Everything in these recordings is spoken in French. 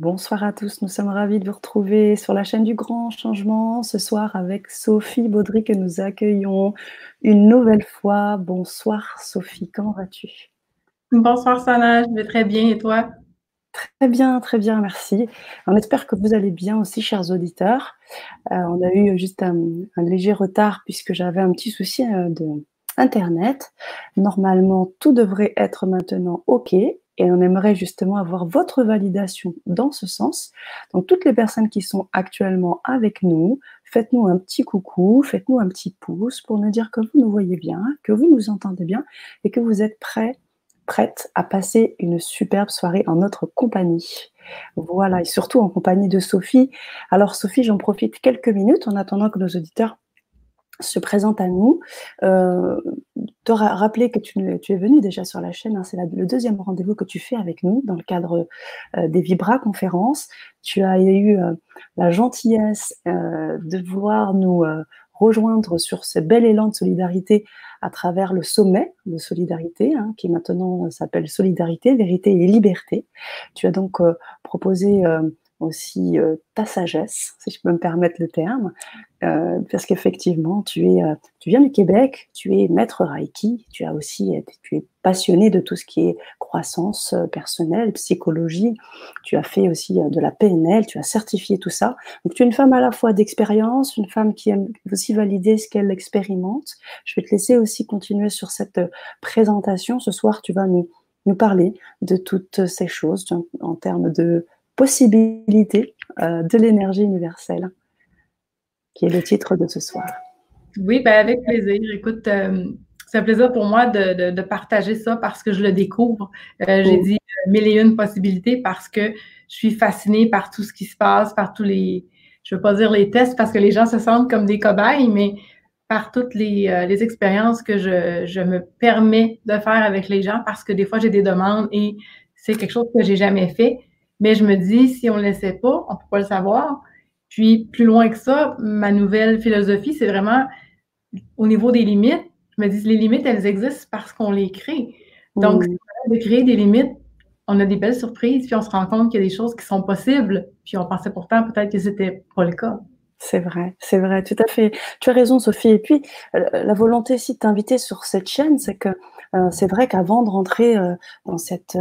Bonsoir à tous, nous sommes ravis de vous retrouver sur la chaîne du Grand Changement ce soir avec Sophie Baudry que nous accueillons une nouvelle fois. Bonsoir Sophie, comment vas-tu? Bonsoir Sana, je vais très bien et toi? Très bien, très bien, merci. On espère que vous allez bien aussi, chers auditeurs. Euh, on a eu juste un, léger retard puisque j'avais un petit souci euh, de Internet. Normalement, tout devrait être maintenant OK et on aimerait justement avoir votre validation dans ce sens. Donc toutes les personnes qui sont actuellement avec nous, faites-nous un petit coucou, faites-nous un petit pouce pour nous dire que vous nous voyez bien, que vous nous entendez bien et que vous êtes prêts, prêtes à passer une superbe soirée en notre compagnie. Voilà, et surtout en compagnie de Sophie. Alors Sophie, j'en profite quelques minutes en attendant que nos auditeurs se présente à nous. Euh, te que tu, es venu déjà sur la chaîne, hein, c'est le deuxième rendez-vous que tu fais avec nous dans le cadre euh, des Vibra conférences. Tu as eu euh, la gentillesse euh, de vouloir nous rejoindre sur ce bel élan de solidarité à travers le sommet de solidarité, hein, qui maintenant s'appelle Solidarité, Vérité et Liberté. Tu as donc proposé aussi euh, ta sagesse, si je peux me permettre le terme, euh, parce qu'effectivement, tu, euh, tu viens du Québec, tu es maître Reiki, tu as aussi, tu es passionné de tout ce qui est croissance personnelle, psychologie, tu as fait aussi de la PNL, tu as certifié tout ça. Donc tu es une femme à la fois d'expérience, une femme qui aime aussi valider ce qu'elle expérimente. Je vais te laisser aussi continuer sur cette présentation. Ce soir, tu vas nous, nous parler de toutes ces choses en termes de possibilité euh, de l'énergie universelle, qui est le titre de ce soir. Oui, ben avec plaisir. Écoute, euh, c'est un plaisir pour moi de, partager ça parce que je le découvre. Euh, j'ai oh. dit mille et une possibilités parce que je suis fascinée par tout ce qui se passe, par tous les, je ne veux pas dire les tests parce que les gens se sentent comme des cobayes, mais par toutes les, les expériences que je, je, me permets de faire avec les gens parce que des fois j'ai des demandes et c'est quelque chose que j'ai jamais fait. Mais je me dis, si on ne le sait pas, on ne peut pas le savoir. Puis, plus loin que ça, ma nouvelle philosophie, c'est vraiment au niveau des limites. Je me dis, les limites, elles existent parce qu'on les crée. Donc, de créer des limites, on a des belles surprises, puis on se rend compte qu'il y a des choses qui sont possibles, puis on pensait pourtant peut-être que c'était pas le cas. C'est vrai, c'est vrai, tout à fait. Tu as raison, Sophie. Et puis, euh, la volonté aussi de t'inviter sur cette chaîne, c'est que c'est vrai qu'avant de rentrer euh, dans cette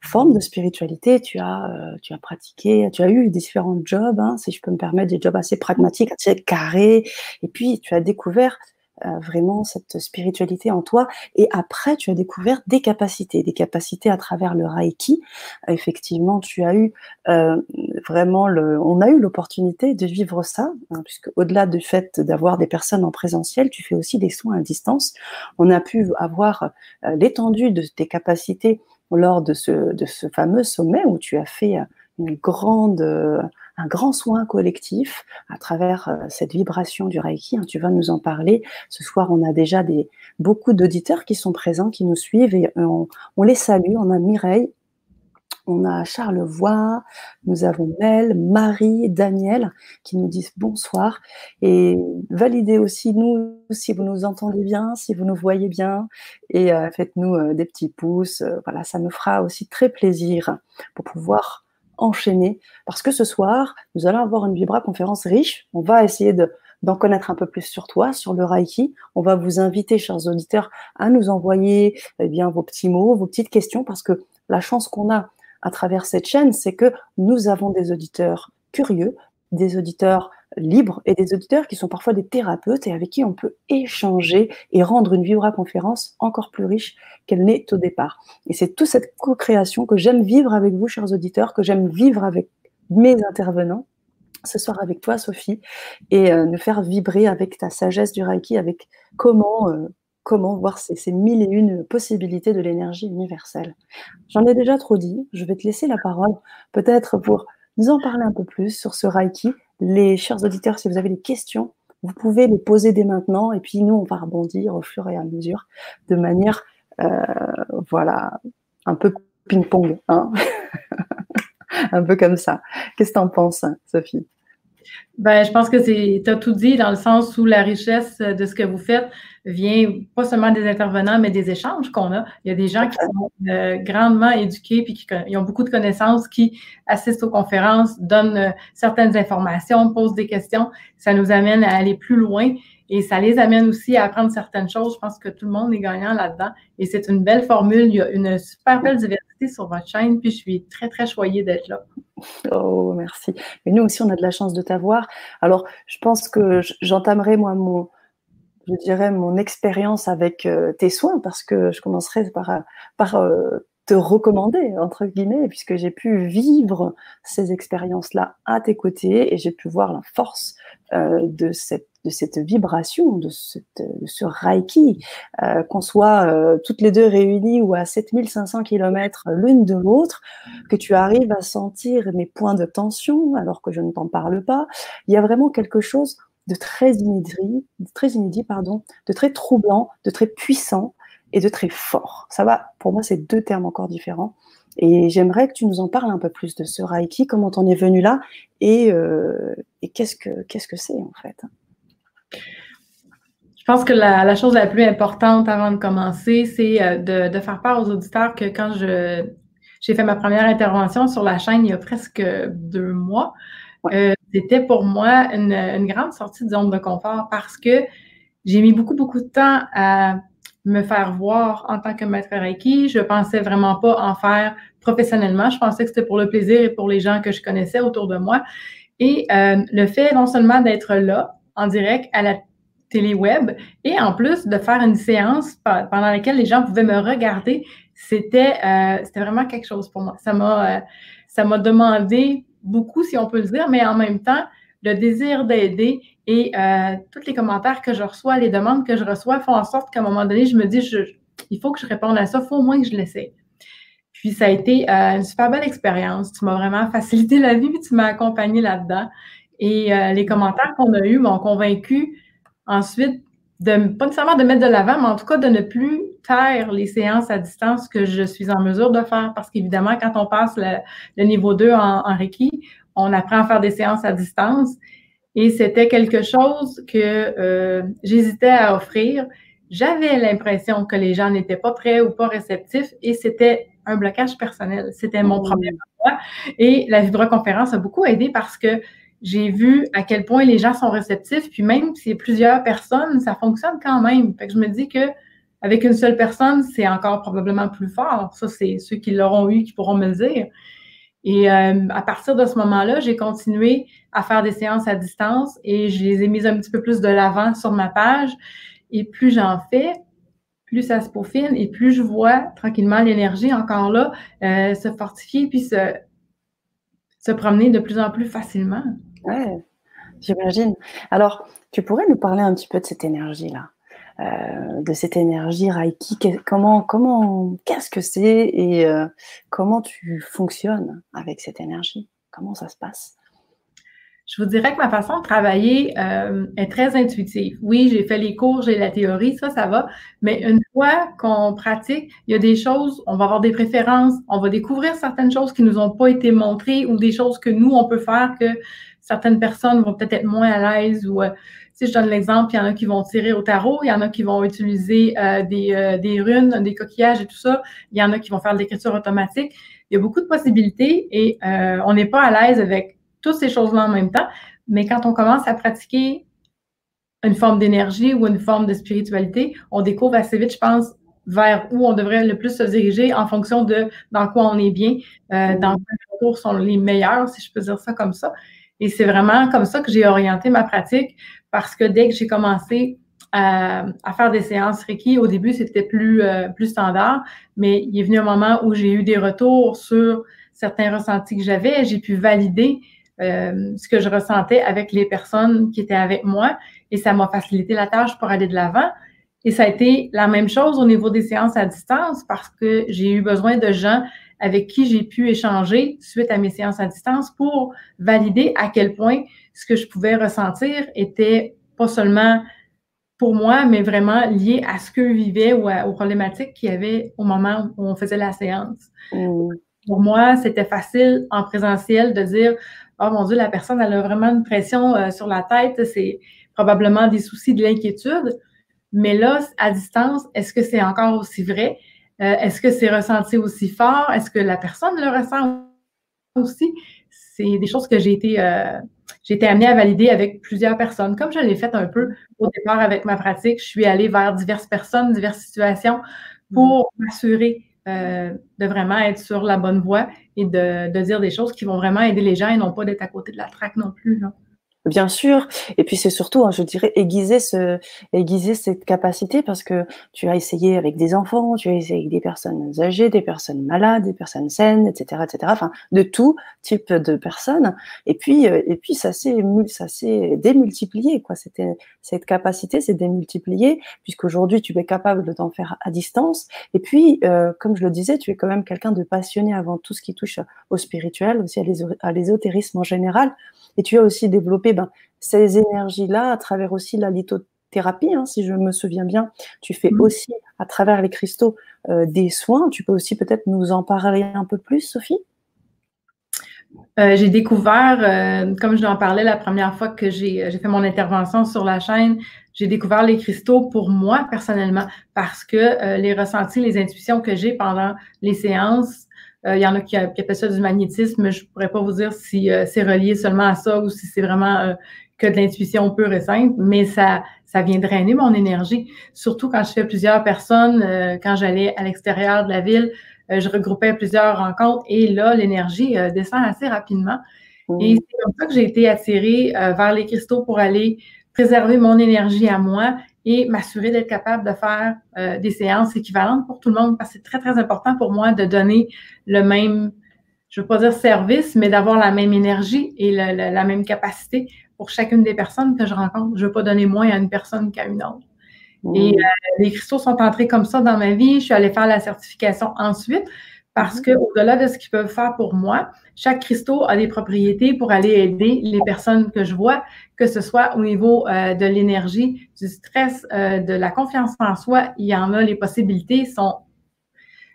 forme de spiritualité, tu as, tu as pratiqué, tu as eu différents jobs, hein, si je peux me permettre, des jobs assez pragmatiques, assez carrés. Et puis, tu as découvert euh, vraiment cette spiritualité en toi. Et après, tu as découvert des capacités, des capacités à travers le Reiki. effectivement, tu as eu euh, vraiment le, on a eu l'opportunité de vivre ça, hein, puisque au-delà du fait d'avoir des personnes en présentiel, tu fais aussi des soins à distance. On a pu avoir euh, l'étendue de tes capacités lors de ce, de ce fameux sommet où tu as fait une grande un grand soin collectif à travers euh, cette vibration du Reiki. Hein, tu vas nous en parler. Ce soir, on a déjà des, beaucoup d'auditeurs qui sont présents, qui nous suivent et euh, on, les salue. On a Mireille, on a Charles Voix, nous avons Mel, Marie, Daniel qui nous disent bonsoir et validez aussi nous si vous nous entendez bien, si vous nous voyez bien et euh, faites-nous des petits pouces. voilà, ça nous fera aussi très plaisir pour pouvoir enchaîner parce que ce soir, nous allons avoir une Vibra conférence riche. On va essayer de d'en connaître un peu plus sur toi, sur le Reiki. On va vous inviter, chers auditeurs, à nous envoyer eh bien vos petits mots, vos petites questions, parce que la chance qu'on a à travers cette chaîne, c'est que nous avons des auditeurs curieux, des auditeurs libres et des auditeurs qui sont parfois des thérapeutes et avec qui on peut échanger et rendre une Vibra conférence encore plus riche qu'elle n'est au départ. Et c'est toute cette co-création que j'aime vivre avec vous, chers auditeurs, que j'aime vivre avec mes intervenants ce soir avec toi, Sophie, et euh, nous faire vibrer avec ta sagesse du Reiki, avec comment, euh, comment voir ces, ces, mille et une possibilités de l'énergie universelle. J'en ai déjà trop dit, je vais te laisser la parole, peut-être pour nous en parler un peu plus sur ce Reiki. Les chers auditeurs, si vous avez des questions, vous pouvez les poser dès maintenant et puis nous, on va rebondir au fur et à mesure de manière, euh, voilà, un peu ping-pong, hein un peu comme ça. Qu'est-ce que tu en penses, Sophie? Ben, je pense que c'est, tu as tout dit dans le sens où la richesse de ce que vous faites vient pas seulement des intervenants, mais des échanges qu'on a. Il y a des gens qui sont euh, grandement éduqués puis qui ont beaucoup de connaissances, qui assistent aux conférences, donnent euh, certaines informations, posent des questions. Ça nous amène à aller plus loin et ça les amène aussi à apprendre certaines choses. Je pense que tout le monde est gagnant là-dedans et c'est une belle formule. Il y a une super belle diversité sur votre chaîne puis je suis très, très choyée d'être là. Oh, merci. Et nous aussi, on a de la chance de t'avoir. Alors, je pense que j'entamerai, moi, mon, je dirais, mon expérience avec euh, tes soins, parce que je commencerai par, par euh, te recommander, entre guillemets, puisque j'ai pu vivre ces expériences-là à tes côtés et j'ai pu voir la force euh, de cette de cette vibration, de, ce Reiki, euh, qu'on soit euh, toutes les deux réunies ou à 7500 km l'une de l'autre, que tu arrives à sentir mes points de tension alors que je ne t'en parle pas. Il y a vraiment quelque chose de très inédit, de très inédit, pardon, de très troublant, de très puissant et de très fort. Ça va, pour moi, c'est deux termes encore différents. Et j'aimerais que tu nous en parles un peu plus de ce Reiki, comment t'en es venu là et, euh, qu'est-ce que c'est en fait? Je pense que la, chose la plus importante avant de commencer, c'est euh, de, faire part aux auditeurs que quand je j'ai fait ma première intervention sur la chaîne il y a presque deux mois, euh, c'était pour moi une, grande sortie de zone de confort parce que j'ai mis beaucoup, beaucoup de temps à me faire voir en tant que maître Reiki. Je pensais vraiment pas en faire professionnellement. Je pensais que c'était pour le plaisir et pour les gens que je connaissais autour de moi. Et euh, le fait non seulement d'être là, en direct à la télé web et en plus de faire une séance pendant laquelle les gens pouvaient me regarder, c'était euh, vraiment quelque chose pour moi. Ça m'a euh, ça m'a demandé beaucoup, si on peut le dire, mais en même temps, le désir d'aider et euh, tous les commentaires que je reçois, les demandes que je reçois font en sorte qu'à un moment donné, je me dis, il faut que je réponde à ça, il faut au moins que je l'essaie. Puis ça a été une super belle expérience. Tu m'as vraiment facilité la vie, tu m'as accompagné là-dedans. Et euh, les commentaires qu'on a eus m'ont convaincu ensuite de, pas nécessairement de mettre de l'avant, mais en tout cas de ne plus taire les séances à distance que je suis en mesure de faire. Parce qu'évidemment, quand on passe le, niveau 2 en, en, Reiki, on apprend à faire des séances à distance. Et c'était quelque chose que euh, j'hésitais à offrir. J'avais l'impression que les gens n'étaient pas prêts ou pas réceptifs et c'était un blocage personnel. C'était mon mmh. problème. Et la vibroconférence a beaucoup aidé parce que j'ai vu à quel point les gens sont réceptifs, puis même si c'est plusieurs personnes, ça fonctionne quand même. Fait que je me dis que avec une seule personne, c'est encore probablement plus fort. Ça, c'est ceux qui l'auront eu qui pourront me le dire. Et euh, à partir de ce moment-là, j'ai continué à faire des séances à distance et je les ai mises un petit peu plus de l'avant sur ma page. Et plus j'en fais, plus ça se peaufine et plus je vois tranquillement l'énergie encore là euh, se fortifier puis se, se promener de plus en plus facilement. Ouais, j'imagine. Alors, tu pourrais nous parler un petit peu de cette énergie-là, euh, de cette énergie Reiki? Comment, comment, qu'est-ce que c'est et euh, comment tu fonctionnes avec cette énergie? Comment ça se passe? Je vous dirais que ma façon de travailler euh, est très intuitive. Oui, j'ai fait les cours, j'ai la théorie, ça, ça va. Mais une fois qu'on pratique, il y a des choses, on va avoir des préférences, on va découvrir certaines choses qui nous ont pas été montrées ou des choses que nous, on peut faire que certaines personnes vont peut-être être moins à l'aise ou, euh, si je donne l'exemple, il y en a qui vont tirer au tarot, il y en a qui vont utiliser euh, des, des runes, des coquillages et tout ça, il y en a qui vont faire de l'écriture automatique. Il y a beaucoup de possibilités et on n'est pas à l'aise avec toutes ces choses-là en même temps. Mais quand on commence à pratiquer une forme d'énergie ou une forme de spiritualité, on découvre assez vite, je pense, vers où on devrait le plus se diriger en fonction de dans quoi on est bien, euh, dans quels retours sont les meilleurs, si je peux dire ça comme ça. Et c'est vraiment comme ça que j'ai orienté ma pratique parce que dès que j'ai commencé à, faire des séances Reiki, au début, c'était plus, euh, plus standard, mais il est venu un moment où j'ai eu des retours sur certains ressentis que j'avais, j'ai pu valider euh, ce que je ressentais avec les personnes qui étaient avec moi et ça m'a facilité la tâche pour aller de l'avant. Et ça a été la même chose au niveau des séances à distance parce que j'ai eu besoin de gens avec qui j'ai pu échanger suite à mes séances à distance pour valider à quel point ce que je pouvais ressentir était pas seulement pour moi, mais vraiment lié à ce qu'eux vivaient ou aux problématiques qu'il y avait au moment où on faisait la séance. Mmh. pour moi, c'était facile en présentiel de dire Oh mon Dieu, la personne, elle a vraiment une pression euh, sur la tête, c'est probablement des soucis, de l'inquiétude. Mais là, à distance, est-ce que c'est encore aussi vrai? Euh, est-ce que c'est ressenti aussi fort? Est-ce que la personne le ressent aussi? C'est des choses que j'ai été, euh, j'ai été amenée à valider avec plusieurs personnes. Comme je l'ai fait un peu au départ avec ma pratique, je suis allée vers diverses personnes, diverses situations pour m'assurer euh, de vraiment être sur la bonne voie et de, de, dire des choses qui vont vraiment aider les gens et non pas d'être à côté de la traque non plus. Là. Bien sûr. Et puis c'est surtout, hein, je dirais, aiguiser, ce, aiguiser cette capacité parce que tu as essayé avec des enfants, tu as essayé avec des personnes âgées, des personnes malades, des personnes saines, etc., etc. Enfin, de tout type de personnes. Et puis, euh, et puis ça s'est, ça s'est démultiplié, quoi. C'était cette capacité s'est démultipliée puisqu'aujourd'hui tu es capable d'en faire à distance. Et puis, euh, comme je le disais, tu es quand même quelqu'un de passionné avant tout ce qui touche au spirituel, aussi à l'ésotérisme en général. Et tu as aussi développé ben, ces énergies-là à travers aussi la lithothérapie, hein, si je me souviens bien. Tu fais mmh. aussi à travers les cristaux euh, des soins. Tu peux aussi peut-être nous en parler un peu plus, Sophie? Euh, j'ai découvert, euh, comme je en parlais la première fois que j'ai fait mon intervention sur la chaîne, j'ai découvert les cristaux pour moi personnellement parce que les ressentis, les intuitions que j'ai pendant les séances il y en a qui, appellent ça du magnétisme, mais je ne pourrais pas vous dire si euh, c'est relié seulement à ça ou si c'est vraiment euh, que de l'intuition pure et simple, mais ça, ça vient drainer mon énergie. Surtout quand je fais plusieurs personnes, quand j'allais à l'extérieur de la ville, je regroupais plusieurs rencontres et là, l'énergie descend assez rapidement. Et mmh. c'est comme ça que j'ai été attirée vers les cristaux pour aller préserver mon énergie à moi et m'assurer d'être capable de faire euh, des séances équivalentes pour tout le monde parce que c'est très, très important pour moi de donner le même, je ne veux pas dire service, mais d'avoir la même énergie et la même capacité pour chacune des personnes que je rencontre. Je ne veux pas donner moins à une personne qu'à une autre. Et euh, les cristaux sont entrés comme ça dans ma vie. Je suis allée faire la certification ensuite parce mmh. que au-delà de ce qu'ils peuvent faire pour moi, chaque cristaux a des propriétés pour aller aider les personnes que je vois, que ce soit au niveau euh, de l'énergie, du stress, euh, de la confiance en soi. Il y en a, les possibilités sont,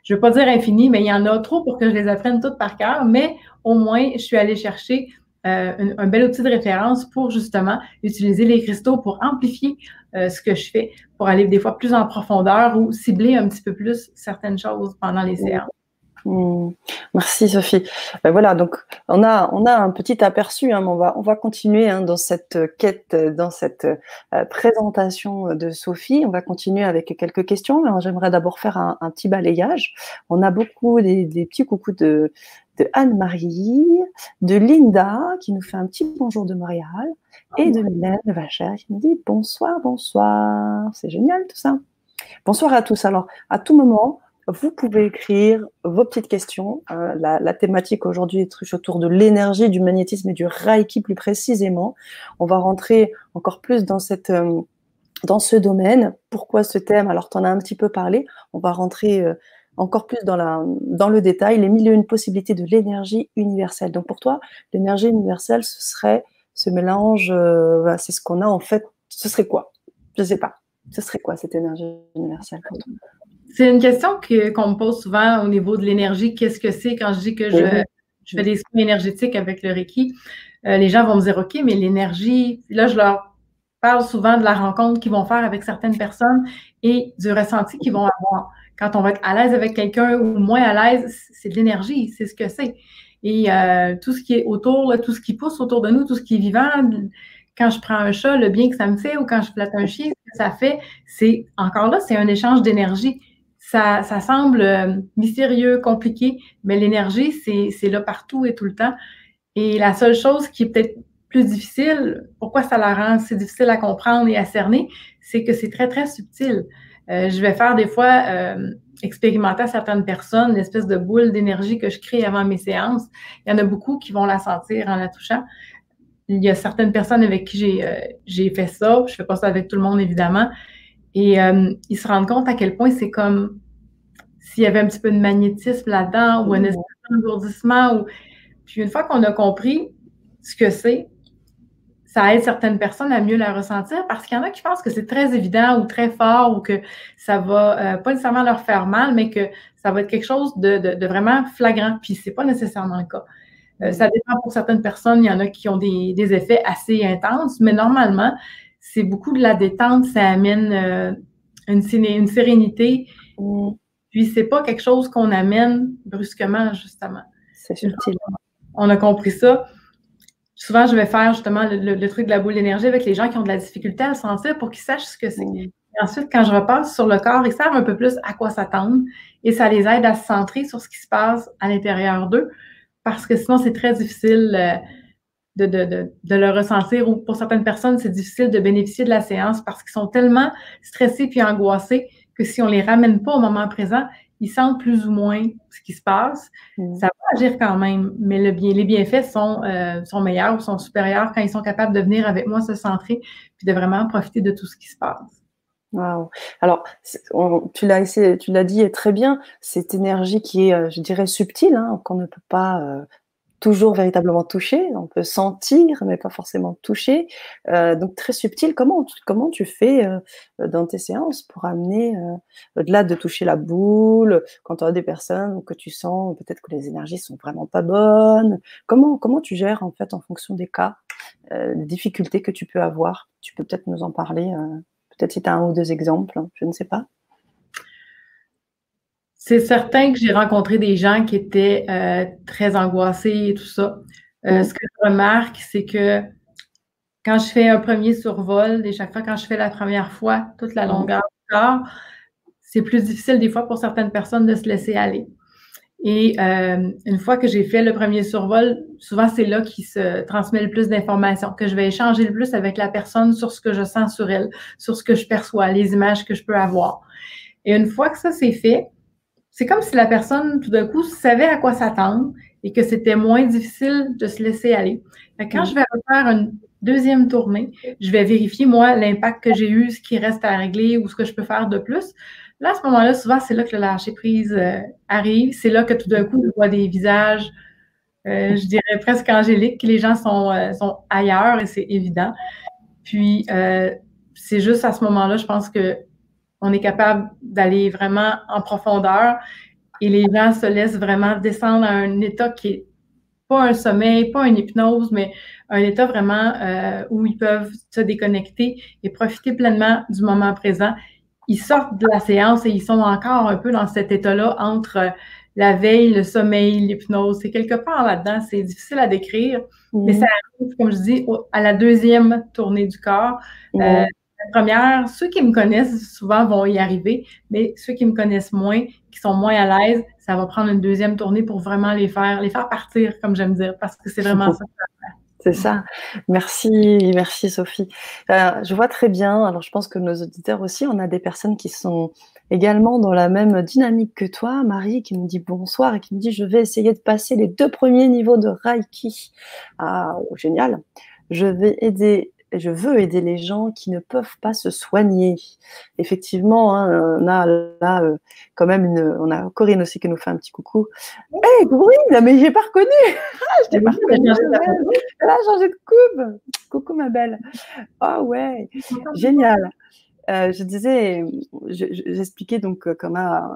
je ne veux pas dire infinies, mais il y en a trop pour que je les apprenne toutes par cœur, mais au moins, je suis allée chercher euh, un, bel outil de référence pour justement utiliser les cristaux pour amplifier ce que je fais, pour aller des fois plus en profondeur ou cibler un petit peu plus certaines choses pendant les séances. Mmh. Merci Sophie. Ben voilà, donc on a on a un petit aperçu. Hein, on va on va continuer hein, dans cette quête, dans cette euh, présentation de Sophie. On va continuer avec quelques questions. J'aimerais d'abord faire un, petit balayage. On a beaucoup des, petits coucous de de Anne-Marie, de Linda qui nous fait un petit bonjour de Montréal et de Mylène Vacher qui nous dit bonsoir bonsoir. C'est génial tout ça. Bonsoir à tous. Alors à tout moment vous pouvez écrire vos petites questions. Euh, la, thématique aujourd'hui est autour de l'énergie, du magnétisme et du Reiki plus précisément. On va rentrer encore plus dans cette euh, dans ce domaine. Pourquoi ce thème? Alors, tu en as un petit peu parlé. On va rentrer euh, encore plus dans, la, dans le détail. Les mille et une possibilités de l'énergie universelle. Donc, pour toi, l'énergie universelle, ce serait ce mélange, c'est ce qu'on a en fait. Ce serait quoi? Je ne sais pas. Ce serait quoi cette énergie universelle pour toi? C'est une question qu'on me pose souvent au niveau de l'énergie. Qu'est-ce que c'est quand je dis que je, fais des soins énergétiques avec le Reiki? Euh, les gens vont me dire, OK, mais l'énergie, là, je leur parle souvent de la rencontre qu'ils vont faire avec certaines personnes et du ressenti qu'ils vont avoir. Quand on va être à l'aise avec quelqu'un ou moins à l'aise, c'est de l'énergie, c'est ce que c'est. Et euh, tout ce qui est autour, tout ce qui pousse autour de nous, tout ce qui est vivant, quand je prends un chat, le bien que ça me fait, ou quand je flatte un chien, ce que ça fait, c'est encore là, c'est un échange d'énergie ça, semble euh, mystérieux, compliqué, mais l'énergie, c'est là partout et tout le temps. Et la seule chose qui est peut-être plus difficile, pourquoi ça la rend si difficile à comprendre et à cerner, c'est que c'est très, très subtil. Euh, je vais faire des fois euh, expérimenter à certaines personnes l'espèce de boule d'énergie que je crée avant mes séances. Il y en a beaucoup qui vont la sentir en la touchant. Il y a certaines personnes avec qui j'ai fait ça. Je ne fais pas ça avec tout le monde, évidemment. Et ils se rendent compte à quel point c'est comme s'il y avait un petit peu de magnétisme là-dedans ou un mmh. engourdissement. Ou... Puis une fois qu'on a compris ce que c'est, ça aide certaines personnes à mieux la ressentir parce qu'il y en a qui pensent que c'est très évident ou très fort ou que ça va euh, pas nécessairement leur faire mal, mais que ça va être quelque chose de, vraiment flagrant. Puis c'est pas nécessairement le cas. Euh, ça dépend pour certaines personnes. Il y en a qui ont des, effets assez intenses, mais normalement, c'est beaucoup de la détente. Ça amène euh, une, une, sérénité. Puis c'est pas quelque chose qu'on amène brusquement, justement. C'est subtil. On a compris ça souvent, je vais faire justement le, truc de la boule d'énergie avec les gens qui ont de la difficulté à le sentir pour qu'ils sachent ce que c'est. Ensuite, quand je repasse sur le corps, ils savent un peu plus à quoi s'attendre et ça les aide à se centrer sur ce qui se passe à l'intérieur d'eux parce que sinon, c'est très difficile euh, de, de, de, le ressentir ou pour certaines personnes, c'est difficile de bénéficier de la séance parce qu'ils sont tellement stressés puis angoissés que si on les ramène pas au moment présent, ils sentent plus ou moins ce qui se passe. Mm. Ça va agir quand même, mais le bien, les bienfaits sont, euh, sont meilleurs ou sont supérieurs quand ils sont capables de venir avec moi se centrer puis de vraiment profiter de tout ce qui se passe. Wow. Alors, tu l'as tu l'as dit très bien, cette énergie qui est, euh, je dirais, subtile, hein, qu'on ne peut pas euh, toujours véritablement toucher. On peut sentir, mais pas forcément toucher. Euh, donc très subtil. Comment, comment tu fais euh, dans tes séances pour amener, euh, au-delà de toucher la boule, quand tu as des personnes que tu sens peut-être que les énergies sont vraiment pas bonnes? Comment, comment tu gères en fait en fonction des cas, des difficultés que tu peux avoir? Tu peux peut-être nous en parler. peut-être si tu un ou deux exemples, je ne sais pas. C'est certain que j'ai rencontré des gens qui étaient euh, très angoissés et tout ça. Euh, mm. Ce que je remarque, c'est que quand je fais un premier survol, et chaque fois quand je fais la première fois, toute la mm. longueur du corps, c'est plus difficile des fois pour certaines personnes de se laisser aller. Et euh, une fois que j'ai fait le premier survol, souvent c'est là qu'il se transmet le plus d'informations, que je vais échanger le plus avec la personne sur ce que je sens sur elle, sur ce que je perçois, les images que je peux avoir. Et une fois que ça c'est fait, c'est comme si la personne, tout d'un coup, savait à quoi s'attendre et que c'était moins difficile de se laisser aller. quand je vais refaire une deuxième tournée, je vais vérifier, moi, l'impact que j'ai eu, ce qui reste à régler ou ce que je peux faire de plus. Là, à ce moment-là, souvent, c'est là que le lâcher-prise euh, arrive. C'est là que tout d'un coup, je vois des visages, euh, je dirais presque angéliques, que les gens sont, euh, sont ailleurs et c'est évident. Puis, c'est juste à ce moment-là, je pense que on est capable d'aller vraiment en profondeur et les gens se laissent vraiment descendre à un état qui est pas un sommeil, pas une hypnose, mais un état vraiment euh, où ils peuvent se déconnecter et profiter pleinement du moment présent. Ils sortent de la séance et ils sont encore un peu dans cet état-là entre la veille, le sommeil, l'hypnose. C'est quelque part là-dedans. C'est difficile à décrire, mais ça arrive, comme je dis, à la deuxième tournée du corps. Euh, la première, ceux qui me connaissent souvent vont y arriver, mais ceux qui me connaissent moins, qui sont moins à l'aise, ça va prendre une deuxième tournée pour vraiment les faire, les faire partir, comme j'aime dire, parce que c'est vraiment ça. C'est ça. Merci, merci Sophie. Euh, je vois très bien. Alors, je pense que nos auditeurs aussi, on a des personnes qui sont également dans la même dynamique que toi, Marie, qui me dit bonsoir et qui me dit je vais essayer de passer les deux premiers niveaux de Reiki. Ah, oh, génial. Je vais aider je veux aider les gens qui ne peuvent pas se soigner. Effectivement, hein, on a là euh, quand même une, on a Corinne aussi qui nous fait un petit coucou. Hé, hey, Corinne, mais j'ai pas reconnu. je t'ai pas reconnu. Elle a changé de coupe. Coucou ma belle. Ah ouais, génial. Euh, je disais, j'expliquais donc euh,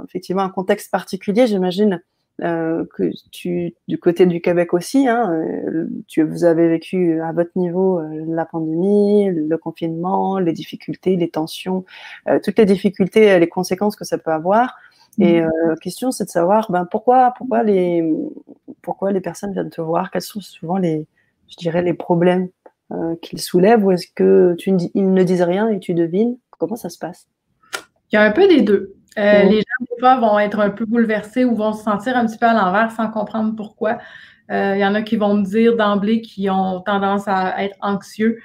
effectivement un contexte particulier, j'imagine euh, que tu, du côté du Québec aussi, hein, euh, tu, vous avez vécu à votre niveau euh, la pandémie, le confinement, les difficultés, les tensions, toutes les difficultés, les conséquences que ça peut avoir. Et mmh. la question, c'est de savoir ben, pourquoi, pourquoi, les, pourquoi les personnes viennent te voir, quels sont souvent les, je dirais, les problèmes qu'ils soulèvent, ou est-ce que tu, ils ne disent rien et tu devines? Comment ça se passe? Il y a un peu des deux. Euh, les gens, des fois, vont être un peu bouleversés ou vont se sentir un petit peu à l'envers sans comprendre pourquoi. Euh, il y en a qui vont me dire d'emblée qu'ils ont tendance à être anxieux,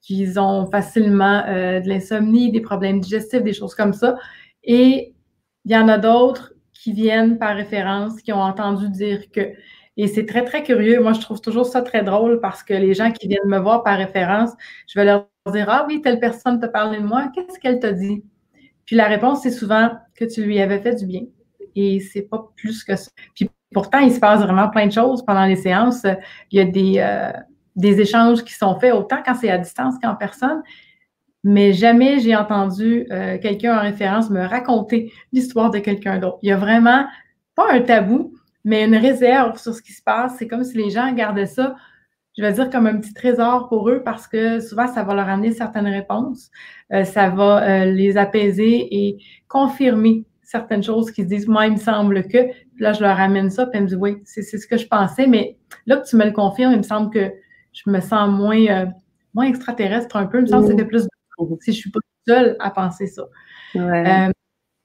qu'ils ont facilement euh, de l'insomnie, des problèmes digestifs, des choses comme ça. Et il y en a d'autres qui viennent par référence, qui ont entendu dire que. Et c'est très, très curieux. Moi, je trouve toujours ça très drôle parce que les gens qui viennent me voir par référence, je vais leur dire Ah oui, telle personne te parlait de moi, qu'est-ce qu'elle t'a dit? Puis la réponse, c'est souvent que tu lui avais fait du bien. Et c'est pas plus que ça. Puis pourtant, il se passe vraiment plein de choses pendant les séances. Il y a des, euh, des échanges qui sont faits autant quand c'est à distance qu'en personne. Mais jamais j'ai entendu euh, quelqu'un en référence me raconter l'histoire de quelqu'un d'autre. Il y a vraiment pas un tabou, mais une réserve sur ce qui se passe. C'est comme si les gens gardaient ça, je vais dire, comme un petit trésor pour eux parce que souvent, ça va leur amener certaines réponses. Euh, ça va euh, les apaiser et confirmer certaines choses qui se disent, moi, il me semble que, puis là, je leur amène ça, puis elles me disent, oui, c'est ce que je pensais, mais là que tu me le confirmes, il me semble que je me sens moins, euh, moins extraterrestre un peu. Il me semble que c'était plus si je suis pas seule à penser ça. Ouais. Euh,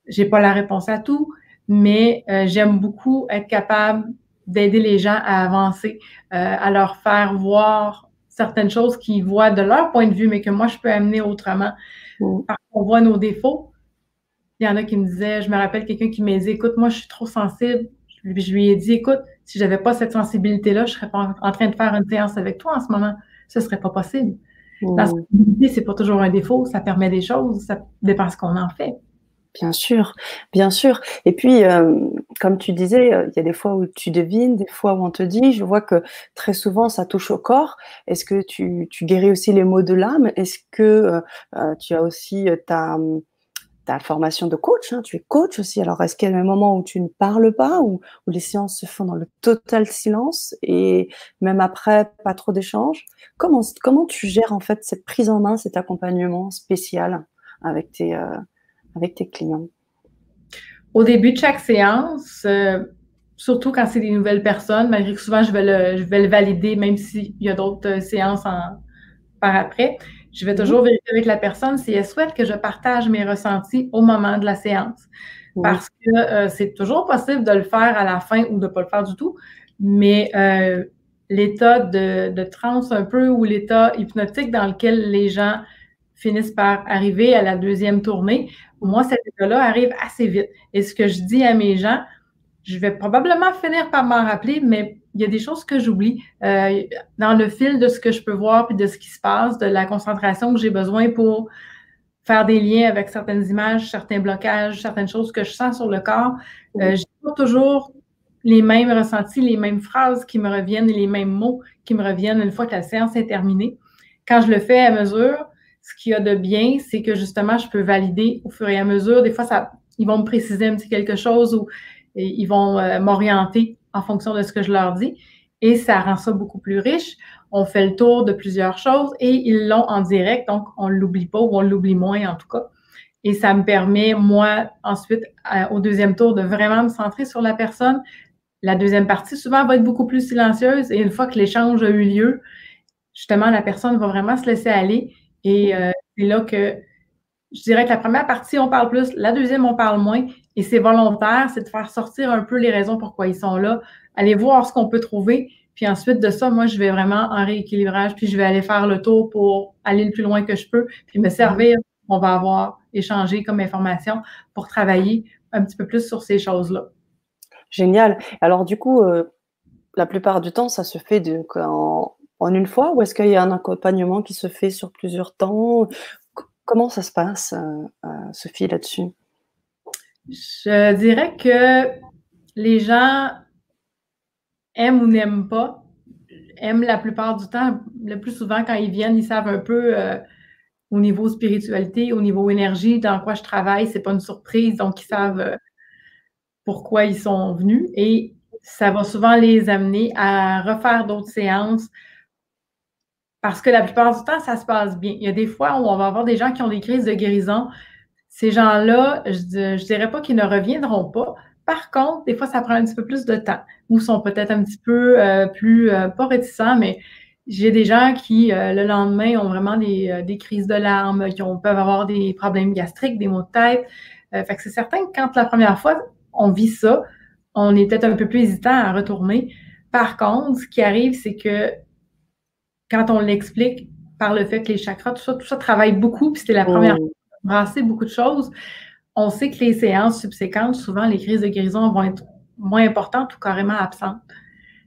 j'ai pas la réponse à tout, mais euh, j'aime beaucoup être capable d'aider les gens à avancer, à leur faire voir certaines choses qu'ils voient de leur point de vue, mais que moi, je peux amener autrement. Parce qu'on voit nos défauts, il y en a qui me disaient, je me rappelle quelqu'un qui m'a dit, écoute, moi, je suis trop sensible. Je lui ai dit, écoute, si j'avais pas cette sensibilité-là, je serais pas en train de faire une séance avec toi en ce moment. Ce serait pas possible. La sensibilité, c'est pas toujours un défaut, ça permet des choses, ça dépend ce qu'on en fait. Bien sûr, bien sûr. Et puis, euh, comme tu disais, euh, il y a des fois où tu devines, des fois où on te dit. Je vois que très souvent, ça touche au corps. Est-ce que tu, tu guéris aussi les maux de l'âme? Est-ce que euh, tu as aussi ta, ta formation de coach, hein, tu es coach aussi. Alors, est-ce qu'il y a un moment où tu ne parles pas, ou où, les séances se font dans le total silence et même après, pas trop d'échanges? Comment, comment tu gères en fait cette prise en main, cet accompagnement spécial avec tes, euh, avec tes clients? Au début de chaque séance, euh, surtout quand c'est des nouvelles personnes, malgré que souvent je vais le, je vais le valider, même s'il y a d'autres euh, séances en, par après je vais toujours vérifier avec la personne si elle souhaite que je partage mes ressentis au moment de la séance. Parce que euh, c'est toujours possible de le faire à la fin ou de ne pas le faire du tout, mais euh, l'état de, de transe un peu ou l'état hypnotique dans lequel les gens finissent par arriver à la deuxième tournée, moi, cet état-là arrive assez vite. Et ce que je dis à mes gens, je vais probablement finir par m'en rappeler, mais il y a des choses que j'oublie euh, dans le fil de ce que je peux voir puis de ce qui se passe, de la concentration que j'ai besoin pour faire des liens avec certaines images, certains blocages, certaines choses que je sens sur le corps. Euh, j'ai pas toujours les mêmes ressentis, les mêmes phrases qui me reviennent et les mêmes mots qui me reviennent une fois que la séance est terminée. Quand je le fais à mesure, ce qu'il y a de bien, c'est que justement, je peux valider au fur et à mesure. Des fois, ils vont me préciser un petit quelque chose ou ils vont euh, m'orienter en fonction de ce que je leur dis. Et ça rend ça beaucoup plus riche. On fait le tour de plusieurs choses et ils l'ont en direct, donc on ne l'oublie pas ou on l'oublie moins en tout cas. Et ça me permet, moi, ensuite, au deuxième tour, de vraiment me centrer sur la personne. La deuxième partie, souvent, va être beaucoup plus silencieuse et une fois que l'échange a eu lieu, justement, la personne va vraiment se laisser aller. Et euh, c'est là que je dirais que la première partie, on parle plus, la deuxième, on parle moins. Et c'est volontaire, c'est de faire sortir un peu les raisons pourquoi ils sont là, aller voir ce qu'on peut trouver. Puis ensuite de ça, moi, je vais vraiment en rééquilibrage, puis je vais aller faire le tour pour aller le plus loin que je peux, puis me servir. On va avoir échangé comme information pour travailler un petit peu plus sur ces choses-là. Génial. Alors du coup, euh, la plupart du temps, ça se fait de, en, en une fois ou est-ce qu'il y a un accompagnement qui se fait sur plusieurs temps? Comment ça se passe, euh, euh, Sophie, là-dessus? Je dirais que les gens aiment ou n'aiment pas, aiment la plupart du temps, le plus souvent quand ils viennent, ils savent un peu euh, au niveau spiritualité, au niveau énergie, dans quoi je travaille, c'est pas une surprise, donc ils savent pourquoi ils sont venus. Et ça va souvent les amener à refaire d'autres séances, parce que la plupart du temps, ça se passe bien. Il y a des fois où on va avoir des gens qui ont des crises de guérison. Ces gens-là, je ne dirais pas qu'ils ne reviendront pas. Par contre, des fois, ça prend un petit peu plus de temps ou sont peut-être un petit peu euh, plus, euh, pas réticents, mais j'ai des gens qui, euh, le lendemain, ont vraiment des, des, crises de larmes, qui ont, peuvent avoir des problèmes gastriques, des maux de tête. fait que c'est certain que quand la première fois, on vit ça, on est peut-être un peu plus hésitant à retourner. Par contre, ce qui arrive, c'est que quand on l'explique par le fait que les chakras, tout ça, tout ça travaille beaucoup, puis c'était la première fois de brasser beaucoup de choses, on sait que les séances subséquentes, souvent, les crises de guérison vont être moins importantes ou carrément absentes.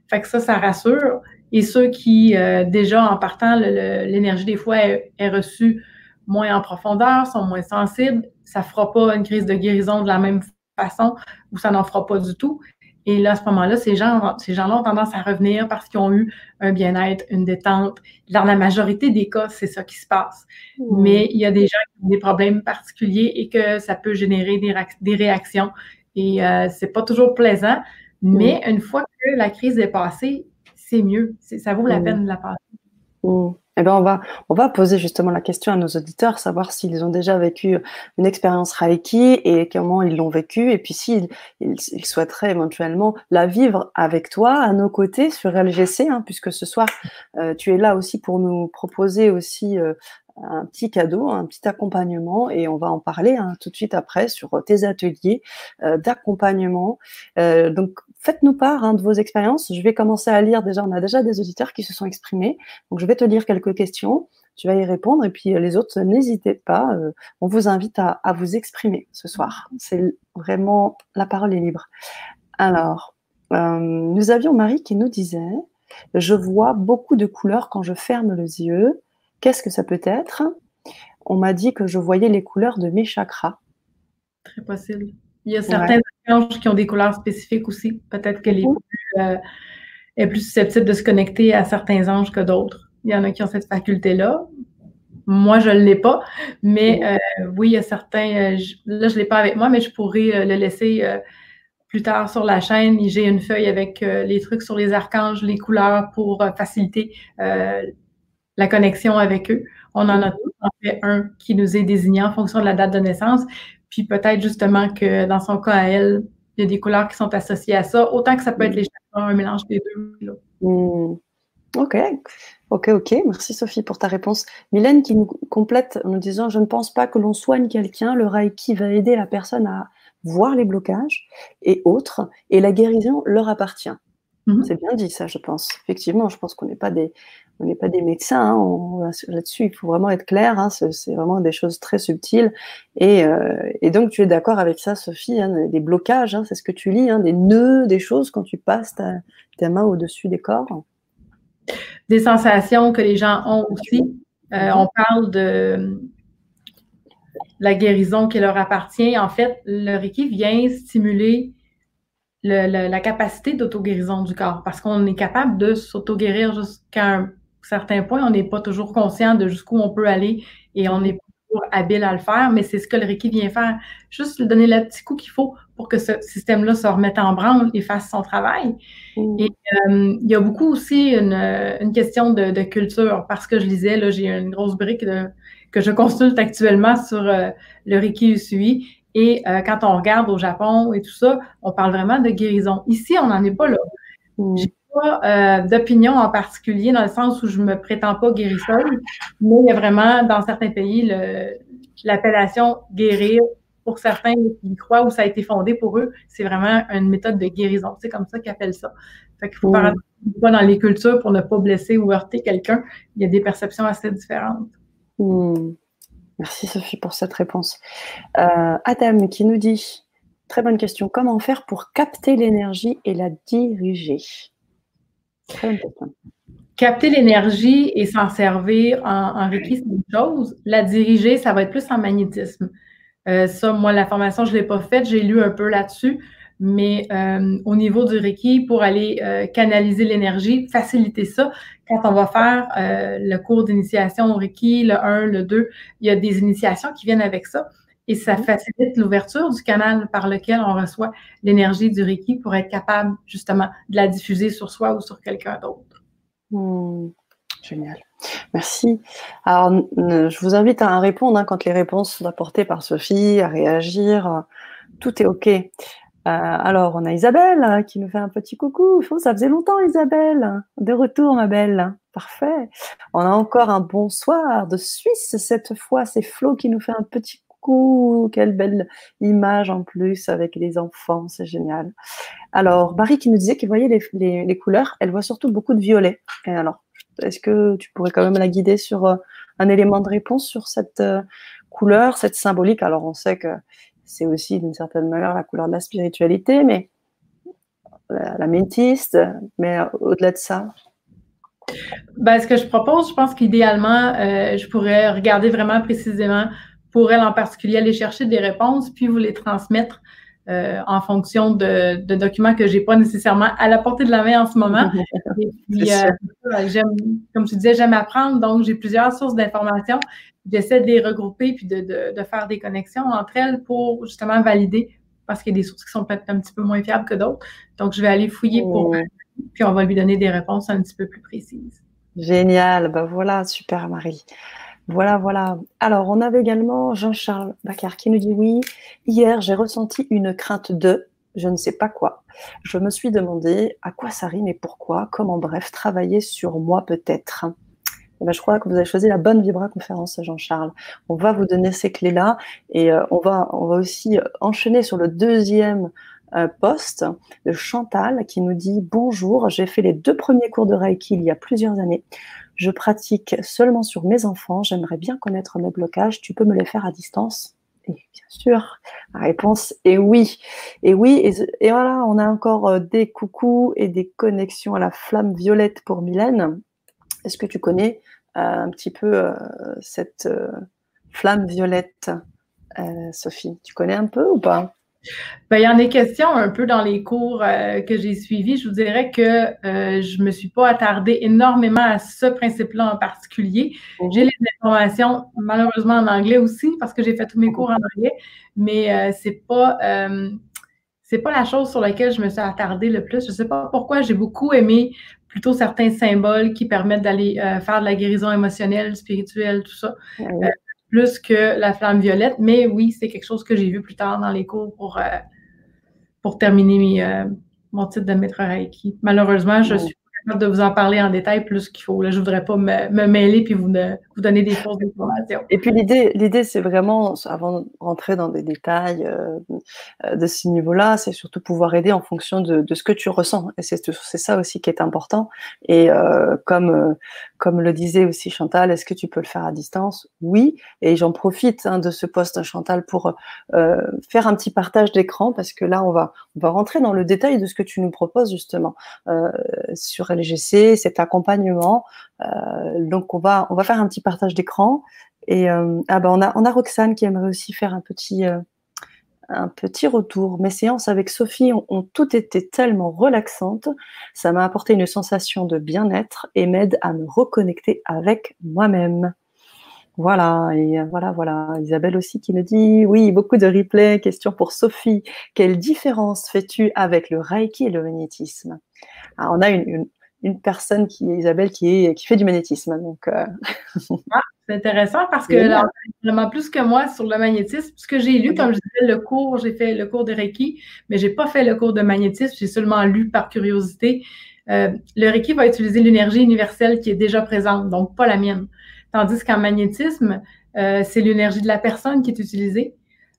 Fait que ça, ça rassure. Et ceux qui, euh, déjà, en partant, l'énergie des fois est, reçue moins en profondeur, sont moins sensibles, ça ne fera pas une crise de guérison de la même façon ou ça n'en fera pas du tout. Et là, à ce moment-là, ces gens, ces gens-là ont tendance à revenir parce qu'ils ont eu un bien-être, une détente. Dans la majorité des cas, c'est ça qui se passe. Mmh. Mais il y a des gens qui ont des problèmes particuliers et que ça peut générer des, des réactions. Et euh, c'est pas toujours plaisant. Mais mmh. une fois que la crise est passée, c'est mieux. Ça vaut la mmh. peine de la passer. Eh ben on va, on va poser justement la question à nos auditeurs, savoir s'ils ont déjà vécu une expérience Reiki et comment ils l'ont vécu, et puis s'ils ils, souhaiteraient éventuellement la vivre avec toi, à nos côtés sur LGC, hein, puisque ce soir euh, tu es là aussi pour nous proposer aussi euh, un petit cadeau, un petit accompagnement, et on va en parler hein, tout de suite après sur tes ateliers euh, d'accompagnement. Donc, faites-nous part hein, de vos expériences. Je vais commencer à lire déjà, on a déjà des auditeurs qui se sont exprimés, donc je vais te lire quelques questions, tu vas y répondre, et puis euh, les autres, n'hésitez pas, on vous invite à, à, vous exprimer ce soir. C'est vraiment, la parole est libre. Alors, nous avions Marie qui nous disait, je vois beaucoup de couleurs quand je ferme les yeux. Qu'est-ce que ça peut être? On m'a dit que je voyais les couleurs de mes chakras. Très possible. Il y a certains anges qui ont des couleurs spécifiques aussi. Peut-être qu'elle est, euh, est, plus susceptible de se connecter à certains anges que d'autres. Il y en a qui ont cette faculté-là. Moi, je ne l'ai pas. Mais euh, oui, il y a certains. Euh, là, je ne l'ai pas avec moi, mais je pourrais le laisser plus tard sur la chaîne. J'ai une feuille avec les trucs sur les archanges, les couleurs pour faciliter la connexion avec eux. On en a en fait un qui nous est désigné en fonction de la date de naissance. Puis peut-être justement que dans son cas à elle, il y a des couleurs qui sont associées à ça, autant que ça peut être les chakras, un mélange des deux. Hmm. Ok, ok, ok. Merci Sophie pour ta réponse. Mylène qui nous complète en nous disant Je ne pense pas que l'on soigne quelqu'un. Le Reiki va aider la personne à voir les blocages et autres, et la guérison leur appartient. Mhm. C'est bien dit ça, je pense. Effectivement, je pense qu'on n'est pas des, on n'est pas des médecins. Hein, là-dessus, il faut vraiment être clair. Hein, c'est vraiment des choses très subtiles. Et, euh, et donc, tu es d'accord avec ça, Sophie hein, Des blocages, c'est ce que tu lis, des nœuds, des choses quand tu passes ta, ta main au-dessus des corps? Des sensations que les gens ont aussi. Euh, on parle de la guérison qui leur appartient. En fait, le Reiki vient stimuler la capacité d'auto-guérison du corps parce qu'on est capable de s'auto-guérir jusqu'à un certain point. On n'est pas toujours conscient de jusqu'où on peut aller et on n'est pas toujours habile à le faire, mais c'est ce que le Reiki vient faire. Juste lui donner le petit coup qu'il faut pour que ce système-là se remette en branle et fasse son travail. Mmh. Et euh, il y a beaucoup aussi une, question de, culture parce que je lisais, là, j'ai une grosse brique que je consulte actuellement sur euh, le Reiki Usui et euh, quand on regarde au Japon et tout ça, on parle vraiment de guérison. Ici, on n'en est pas là. Mm. J'ai pas euh, d'opinion en particulier dans le sens où je me prétends pas guérisseuse, mais il y a vraiment dans certains pays l'appellation guérir pour certains qui y croient où ça a été fondé pour eux, c'est vraiment une méthode de guérison. C'est comme ça qu'ils appellent ça. Fait qu'il faut faire pas dans les cultures pour ne pas blesser ou heurter quelqu'un. Il y a des perceptions assez différentes. Mm. Merci Sophie pour cette réponse. Euh, Adam qui nous dit, très bonne question, comment faire pour capter l'énergie et la diriger? Capter l'énergie et s'en servir en, Reiki, c'est une chose. La diriger, ça va être plus en magnétisme. Euh, ça, moi, la formation, je ne l'ai pas faite, j'ai lu un peu là-dessus. Mais euh, au niveau du Reiki, pour aller euh, canaliser l'énergie, faciliter ça, quand on va faire le cours d'initiation au Reiki, le 1, le 2, il y a des initiations qui viennent avec ça. Et ça facilite l'ouverture du canal par lequel on reçoit l'énergie du Reiki pour être capable justement de la diffuser sur soi ou sur quelqu'un d'autre. Hmm. génial. Merci. Alors, je vous invite à répondre hein, quand les réponses sont apportées par Sophie, à réagir. Tout est OK. Euh, alors, on a Isabelle hein, qui nous fait un petit coucou. Ça faisait longtemps, Isabelle. De retour, ma belle. Parfait. On a encore un bonsoir de Suisse cette fois. C'est Flo qui nous fait un petit Quelle belle image en plus avec les enfants. C'est génial. Alors, Barry qui nous disait qu'il voyait les, couleurs. Elle voit surtout beaucoup de violet. Et alors, est-ce que tu pourrais quand même la guider sur euh, un élément de réponse sur cette euh, couleur, cette symbolique? Alors, on sait que c'est aussi d'une certaine manière la couleur de la spiritualité, mais la, métiste, mais au-delà de ça? Ben, ce que je propose, je pense qu'idéalement, euh, je pourrais regarder vraiment précisément pour elle en particulier, aller chercher des réponses, puis vous les transmettre euh, en fonction de, documents que j'ai pas nécessairement à la portée de la main en ce moment. Et puis, euh, j'aime, comme tu disais, j'aime apprendre, donc j'ai plusieurs sources d'informations. J'essaie de les regrouper puis de, de, faire des connexions entre elles pour justement valider, parce qu'il y a des sources qui sont peut-être un petit peu moins fiables que d'autres. Donc, je vais aller fouiller pour, puis on va lui donner des réponses un petit peu plus précises. Génial, ben voilà, super Marie. Voilà, voilà. Alors, on avait également Jean-Charles Baccar qui nous dit oui, hier j'ai ressenti une crainte de, je ne sais pas quoi. Je me suis demandé à quoi ça rime et pourquoi, comment bref, travailler sur moi peut-être. Eh ben, je crois que vous avez choisi la bonne Vibra conférence, Jean-Charles. On va vous donner ces clés-là et euh, on, va, on va aussi enchaîner sur le deuxième euh, post de Chantal qui nous dit Bonjour, j'ai fait les deux premiers cours de Reiki il y a plusieurs années. Je pratique seulement sur mes enfants. J'aimerais bien connaître mes blocages. Tu peux me les faire à distance? Bien sûr, la réponse est oui. Et oui, et, voilà, on a encore euh, des coucous et des connexions à la flamme violette pour Mylène. Est-ce que tu connais euh, un petit peu euh, cette flamme violette, Sophie? Tu connais un peu ou pas? Ben, il y en a question un peu dans les cours euh, que j'ai suivis. Je vous dirais que euh, je ne me suis pas attardée énormément à ce principe-là en particulier. Mhm. J'ai les informations malheureusement en anglais aussi parce que j'ai fait tous mes cours en anglais, mais euh, c'est pas c'est pas la chose sur laquelle je me suis attardée le plus. Je ne sais pas pourquoi j'ai beaucoup aimé plutôt certains symboles qui permettent d'aller faire de la guérison émotionnelle, spirituelle, tout ça plus que la flamme violette. Mais oui, c'est quelque chose que j'ai vu plus tard dans les cours pour, euh, pour terminer mes, euh, mon titre de maître Reiki. Malheureusement, je suis de vous en parler en détail plus qu'il faut. Là, je voudrais pas me, mêler puis vous, vous donner des fausses informations. Et puis l'idée, l'idée, c'est vraiment, avant de rentrer dans des détails euh, de ce niveau-là, c'est surtout pouvoir aider en fonction de, de ce que tu ressens. Et c'est, ça aussi qui est important. Et euh, comme, comme le disait aussi Chantal, est-ce que tu peux le faire à distance? Oui. Et j'en profite hein, de ce poste, Chantal, pour euh, faire un petit partage d'écran parce que là, on va, on va rentrer dans le détail de ce que tu nous proposes justement euh, sur LGC, cet accompagnement. Euh, donc on va on va faire un petit partage d'écran et ah ben on a on a Roxane qui aimerait aussi faire un petit un petit retour. Mes séances avec Sophie ont, toutes été tellement relaxantes, ça m'a apporté une sensation de bien-être et m'aide à me reconnecter avec moi-même. Voilà, et voilà, voilà. Isabelle aussi qui me dit oui, beaucoup de replays. Question pour Sophie. Quelle différence fais-tu avec le Reiki et le magnétisme? Ah, On a une, une personne qui est Isabelle qui, est, qui fait du magnétisme. Donc, euh, ah, c'est intéressant parce que là, vraiment plus que moi sur le magnétisme, ce que j'ai lu, comme je disais, le cours, j'ai fait le cours de Reiki, mais j'ai pas fait le cours de magnétisme, j'ai seulement lu par curiosité. Euh, le Reiki va utiliser l'énergie universelle qui est déjà présente, donc pas la mienne. Tandis qu'en magnétisme, euh, c'est l'énergie de la personne qui est utilisée.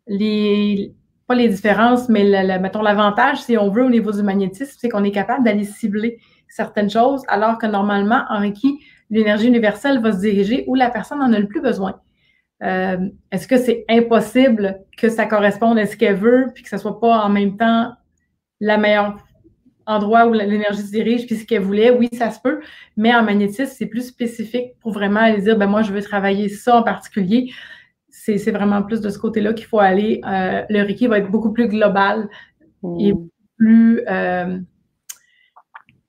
Les, pas les différences, mais mettons l'avantage, si on veut, au niveau du magnétisme, c'est qu'on est capable d'aller cibler certaines choses, alors que normalement, en Reiki, l'énergie universelle va se diriger où la personne n'en a le plus besoin. Euh, est-ce que c'est impossible que ça corresponde à ce qu'elle veut, puis que ce soit pas en même temps la meilleure endroit où l'énergie se dirige, puis ce qu'elle voulait? Oui, ça se peut, mais en magnétisme, c'est plus spécifique pour vraiment aller dire, ben moi, je veux travailler ça en particulier. C'est vraiment plus de ce côté-là qu'il faut aller. Euh, le Reiki va être beaucoup plus global et mmh. plus... Euh,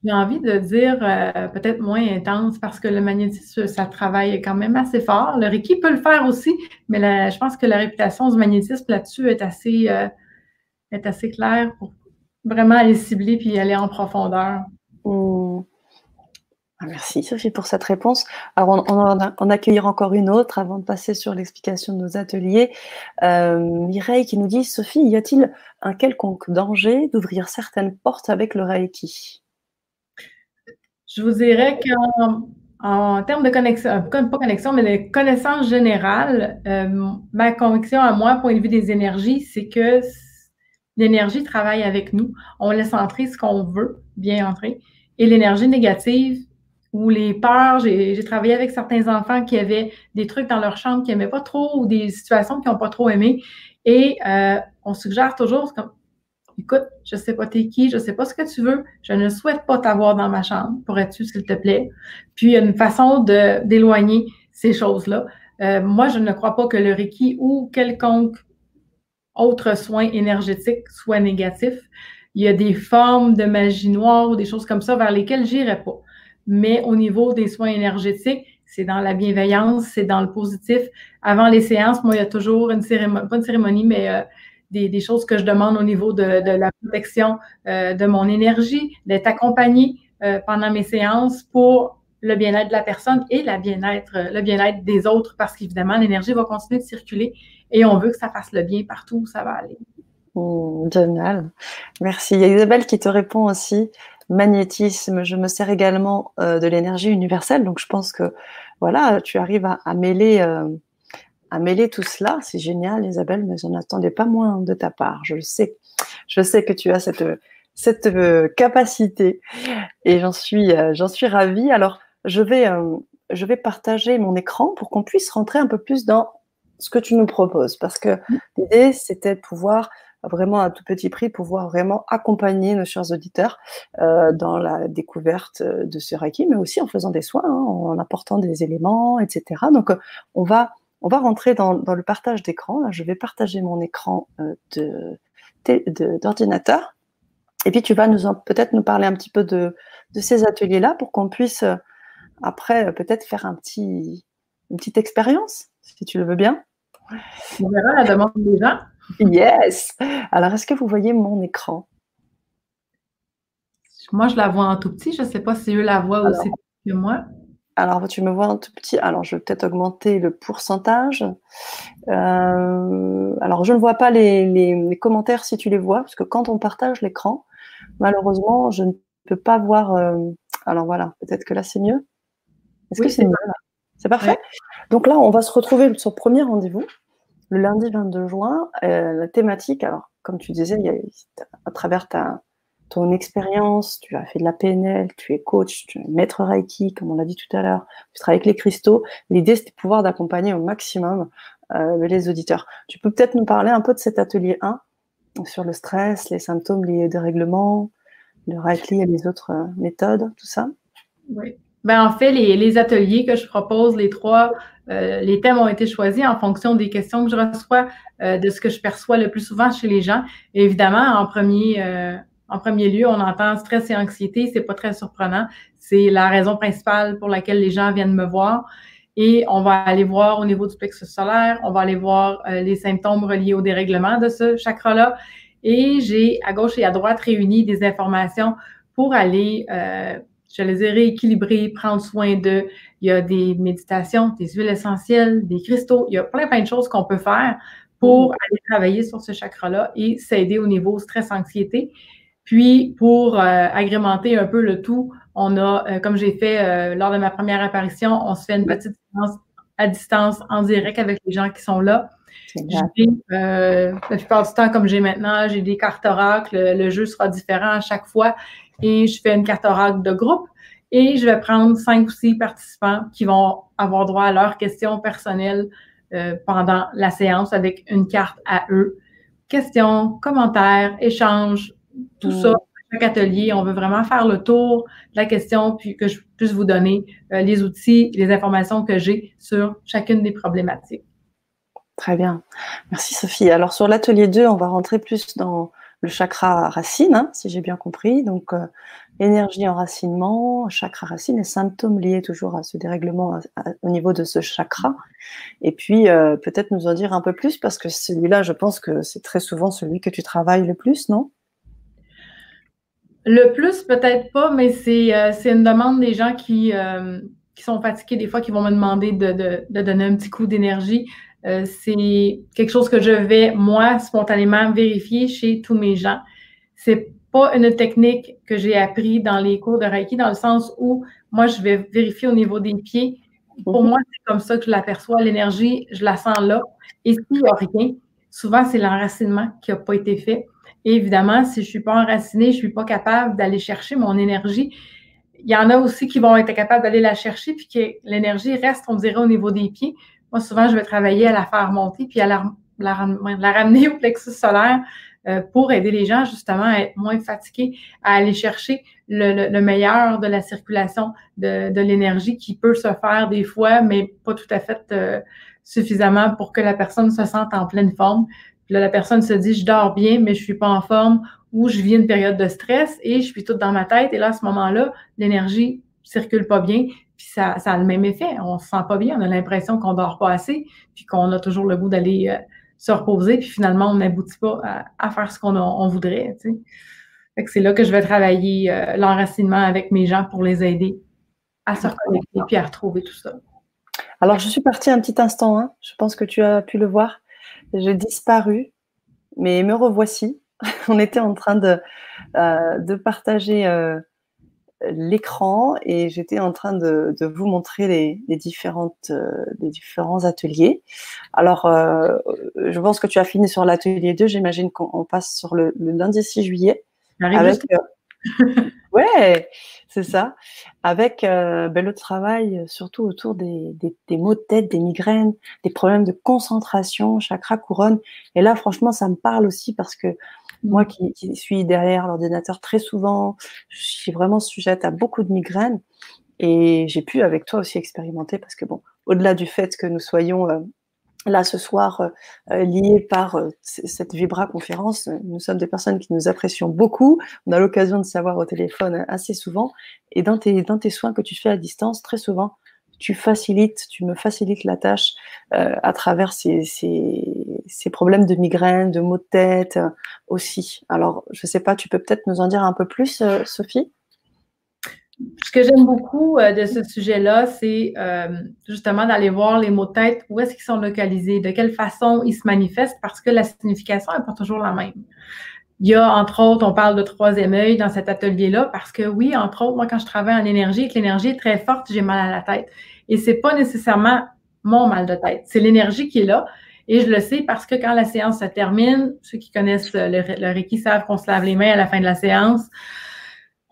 j'ai envie de dire euh, peut-être moins intense parce que le magnétisme, ça travaille quand même assez fort. Le Reiki peut le faire aussi, mais je pense que la réputation du magnétisme là-dessus est assez, euh, est assez claire pour vraiment aller cibler puis aller en profondeur. Mmh. Ah, merci Sophie pour cette réponse. Alors on, va en accueillir encore une autre avant de passer sur l'explication de nos ateliers. Euh, Mireille qui nous dit Sophie, y a-t-il un quelconque danger d'ouvrir certaines portes avec le Reiki? Je vous dirais qu'en en termes de connexion, euh, pas connexion, mais de connaissance générale, euh, ma conviction à moi, point de vue des énergies, c'est que l'énergie travaille avec nous. On laisse entrer ce qu'on veut, bien entrer. Et l'énergie négative ou les peurs, j'ai travaillé avec certains enfants qui avaient des trucs dans leur chambre qu'ils n'aimaient pas trop ou des situations qu'ils n'ont pas trop aimées. Et euh, on suggère toujours, écoute, je sais pas t'es qui, je sais pas ce que tu veux, je ne souhaite pas t'avoir dans ma chambre, pourrais-tu, s'il te plaît? Puis, il y a une façon d'éloigner ces choses-là. Euh, moi, je ne crois pas que le Reiki ou quelconque autres soins énergétiques soient négatifs. Il y a des formes de magie noire ou des choses comme ça vers lesquelles j'irai pas. Mais au niveau des soins énergétiques, c'est dans la bienveillance, c'est dans le positif. Avant les séances, moi, il y a toujours une cérémonie, pas une cérémonie, mais euh, des, choses que je demande au niveau de, la protection euh, de mon énergie, d'être accompagnée euh, pendant mes séances pour le bien-être de la personne et la bien-être, le bien-être des autres, parce qu'évidemment, l'énergie va continuer de circuler et on veut que ça fasse le bien partout où ça va aller. Mmh, génial. Merci. Il y a Isabelle qui te répond aussi. Magnétisme, je me sers également euh, de l'énergie universelle. Donc, je pense que voilà, tu arrives à, mêler, euh, à mêler tout cela. C'est génial, Isabelle, mais je n'attendais pas moins de ta part. Je le sais. Je sais que tu as cette, cette euh, capacité et j'en suis, j'en suis ravie. Alors, je vais, je vais partager mon écran pour qu'on puisse rentrer un peu plus dans ce que tu nous proposes. Parce que mmh. l'idée, c'était de pouvoir vraiment à tout petit prix pouvoir vraiment accompagner nos chers auditeurs euh, dans la découverte de ce Reiki, mais aussi en faisant des soins, hein, en apportant des éléments, etc. Donc, on va on va rentrer dans, dans le partage d'écran. Je vais partager mon écran euh, d'ordinateur. Et puis tu vas nous peut-être nous parler un petit peu de, de ces ateliers-là pour qu'on puisse euh, après peut-être faire un petit, une petite expérience, si tu le veux bien. On verra la demande gens. Yes. Alors, est-ce que vous voyez mon écran? Moi, je la vois en tout petit. Je ne sais pas si eux la voient aussi que moi. Alors, tu me vois en tout petit. Alors, je vais peut-être augmenter le pourcentage. Euh, alors, je ne vois pas les, commentaires si tu les vois, parce que quand on partage l'écran, malheureusement, je ne peux pas voir. Euh, alors voilà, peut-être que là, c'est mieux. Est-ce que c'est mieux C'est parfait? Donc là, on va se retrouver sur le premier rendez-vous le lundi 22 juin, euh, la thématique, alors comme tu disais, il y a, à travers ta, ton expérience, tu as fait de la PNL, tu es coach, tu es maître Reiki, comme on l'a dit tout à l'heure, tu travailles avec les cristaux. L'idée, c'était de pouvoir d'accompagner au maximum euh, les auditeurs. Tu peux peut-être nous parler un peu de cet atelier 1 sur le stress, les symptômes liés au dérèglement, le Reiki et les autres euh, méthodes, tout ça? Oui. Ben, en fait, les, les, ateliers que je propose, les trois, euh, les thèmes ont été choisis en fonction des questions que je reçois, de ce que je perçois le plus souvent chez les gens. évidemment, en premier, en premier lieu, on entend stress et anxiété. C'est pas très surprenant. C'est la raison principale pour laquelle les gens viennent me voir. Et on va aller voir au niveau du plexus solaire, on va aller voir les symptômes reliés au dérèglement de ce chakra-là. Et j'ai à gauche et à droite réuni des informations pour aller je les ai rééquilibrés, prendre soin de. Il y a des méditations, des huiles essentielles, des cristaux. Il y a plein, plein de choses qu'on peut faire pour mm. aller travailler sur ce chakra-là et s'aider au niveau stress-anxiété. Puis, pour euh, agrémenter un peu le tout, on a, euh, comme j'ai fait euh, lors de ma première apparition, on se fait une petite séance à distance, en direct avec les gens qui sont là. Euh, la plupart du temps, comme j'ai maintenant, j'ai des cartes oracles. Le, jeu sera différent à chaque fois. Et je fais une carte oracle de groupe. Et je vais prendre cinq ou six participants qui vont avoir droit à leurs questions personnelles euh, pendant la séance avec une carte à eux. Questions, commentaires, échanges, tout ça. Chaque atelier, on veut vraiment faire le tour de la question puis que je puisse vous donner euh, les outils, les informations que j'ai sur chacune des problématiques. Très bien. Merci Sophie. Alors sur l'atelier 2, on va rentrer plus dans le chakra racine, hein, si j'ai bien compris. Donc euh, énergie enracinement, chakra racine et symptômes liés toujours à ce dérèglement au niveau de ce chakra. Et puis euh, peut-être nous en dire un peu plus parce que celui-là, je pense que c'est très souvent celui que tu travailles le plus, non? Le plus peut-être pas, mais c'est euh, une demande des gens qui qui sont fatigués des fois, qui vont me demander de, de donner un petit coup d'énergie. Euh, c'est quelque chose que je vais, moi, spontanément vérifier chez tous mes gens. C'est pas une technique que j'ai appris dans les cours de Reiki, dans le sens où moi, je vais vérifier au niveau des pieds. Pour mhm. moi, c'est comme ça que je l'aperçois. L'énergie, je la sens là. Et s'il n'y a rien, souvent, c'est l'enracinement qui n'a pas été fait. Évidemment, si je ne suis pas enracinée, je ne suis pas capable d'aller chercher mon énergie. Il y en a aussi qui vont être capables d'aller la chercher, puis que l'énergie reste, on dirait, au niveau des pieds. Moi, souvent, je vais travailler à la faire monter puis à la, la, ramener au plexus solaire euh, pour aider les gens justement à être moins fatigués, à aller chercher le, meilleur de la circulation de, l'énergie qui peut se faire des fois, mais pas tout à fait euh, suffisamment pour que la personne se sente en pleine forme. Là, la personne se dit, je dors bien, mais je suis pas en forme ou je vis une période de stress et je suis toute dans ma tête. Et là, à ce moment-là, l'énergie circule pas bien, puis ça, ça a le même effet. On se sent pas bien, on a l'impression qu'on dort pas assez, puis qu'on a toujours le goût d'aller euh, se reposer, puis finalement, on n'aboutit pas à, faire ce qu'on on voudrait. Tu sais. c'est là que je vais travailler euh, l'enracinement avec mes gens pour les aider à se reconnecter puis à retrouver tout ça. Alors, je suis partie un petit instant, hein. je pense que tu as pu le voir. J'ai disparu, mais me revoici. On était en train de, euh, de partager l'écran et j'étais en train de, vous montrer les, différentes, euh, les différents ateliers. Alors, euh, je pense que tu as fini sur l'atelier 2. J'imagine qu'on passe sur le, lundi 6 juillet. Avec, euh, ouais, c'est ça. Avec ben, le travail surtout autour des, des, maux de tête, des migraines, des problèmes de concentration, chakra couronne. Et là, franchement, ça me parle aussi parce que moi qui, suis derrière l'ordinateur très souvent, je suis vraiment sujette à beaucoup de migraines. Et j'ai pu avec toi aussi expérimenter parce que bon, au-delà du fait que nous soyons euh, là ce soir euh, euh, liés par cette Vibra conférence, nous sommes des personnes qui nous apprécions beaucoup. On a l'occasion de savoir au téléphone assez souvent. Et dans tes, dans tes soins que tu fais à distance, très souvent, tu facilites, tu me facilites la tâche à travers ces, ces problèmes de migraine, de maux de tête euh, aussi. Alors, je ne sais pas, tu peux peut-être nous en dire un peu plus, euh, Sophie? Ce que j'aime beaucoup euh, de ce sujet-là, c'est justement d'aller voir les mots de tête, où est-ce qu'ils sont localisés, de quelle façon ils se manifestent, parce que la signification n'est pas toujours la même. Il y a, entre autres, on parle de troisième œil dans cet atelier-là, parce que oui, entre autres, moi, quand je travaille en énergie et que l'énergie est très forte, j'ai mal à la tête. Et c'est pas nécessairement mon mal de tête, c'est l'énergie qui est là. Et je le sais parce que quand la séance se termine, ceux qui connaissent le Reiki savent qu'on se lave les mains à la fin de la séance.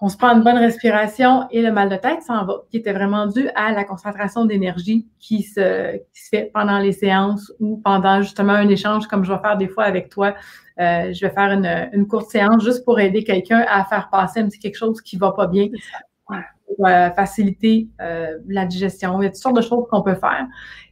On se prend une bonne respiration et le mal de tête s'en va, qui était vraiment dû à la concentration d'énergie qui se, qui se fait pendant les séances ou pendant justement un échange comme je vais faire des fois avec toi. Euh, je vais faire une, une, courte séance juste pour aider quelqu'un à faire passer un petit quelque chose qui va pas bien, pour euh, faciliter euh, la digestion. Il y a toutes sortes de choses qu'on peut faire.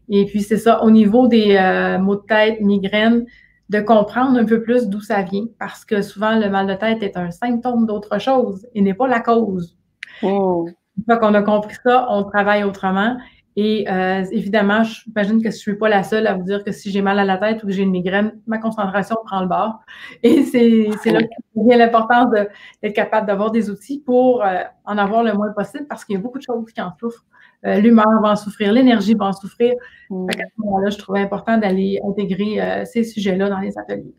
Et puis, c'est ça, au niveau des euh, maux de tête, migraines, de comprendre un peu plus d'où ça vient, parce que souvent, le mal de tête est un symptôme d'autre chose et n'est pas la cause. Oh. Une fois qu'on a compris ça, on travaille autrement. Et euh, évidemment, j'imagine que je suis pas la seule à vous dire que si j'ai mal à la tête ou que j'ai une migraine, ma concentration prend le bord. Et c'est là que vient l'importance d'être capable d'avoir des outils pour euh, en avoir le moins possible parce qu'il y a beaucoup de choses qui en souffrent. Euh, l'humeur va en souffrir, l'énergie va en souffrir. Mm. À ce moment-là, je trouvais important d'aller intégrer euh, ces sujets-là dans les ateliers.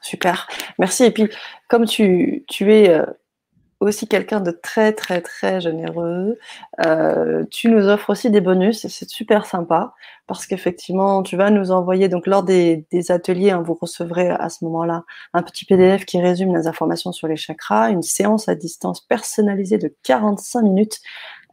Super, merci. Et puis, comme tu, tu es euh, aussi quelqu'un de très, très, très généreux, tu nous offres aussi des bonus et c'est super sympa parce qu'effectivement, tu vas nous envoyer, donc lors des, ateliers, hein, vous recevrez à ce moment-là un petit PDF qui résume les informations sur les chakras, une séance à distance personnalisée de 45 minutes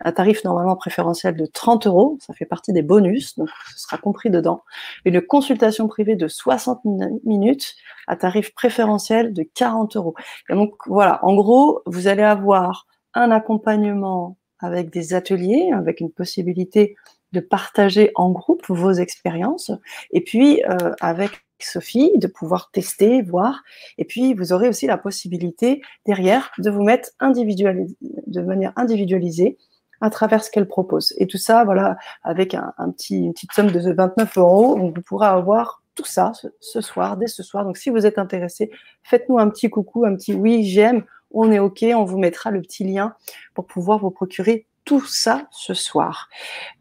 un tarif normalement préférentiel de 30 euros, ça fait partie des bonus, donc ce sera compris dedans. Une consultation privée de 60 minutes à tarif préférentiel de 40 euros. Et donc voilà, en gros, vous allez avoir un accompagnement avec des ateliers, avec une possibilité de partager en groupe vos expériences, et puis euh, avec Sophie, de pouvoir tester, voir. Et puis, vous aurez aussi la possibilité derrière de vous mettre de manière individualisée à travers ce qu'elle propose. Et tout ça, voilà, avec un, petit, une petite somme de 29 euros, vous pourrez avoir tout ça ce, soir, dès ce soir. Donc, si vous êtes intéressé, faites-nous un petit coucou, un petit oui, j'aime, on est OK, on vous mettra le petit lien pour pouvoir vous procurer tout ça ce soir.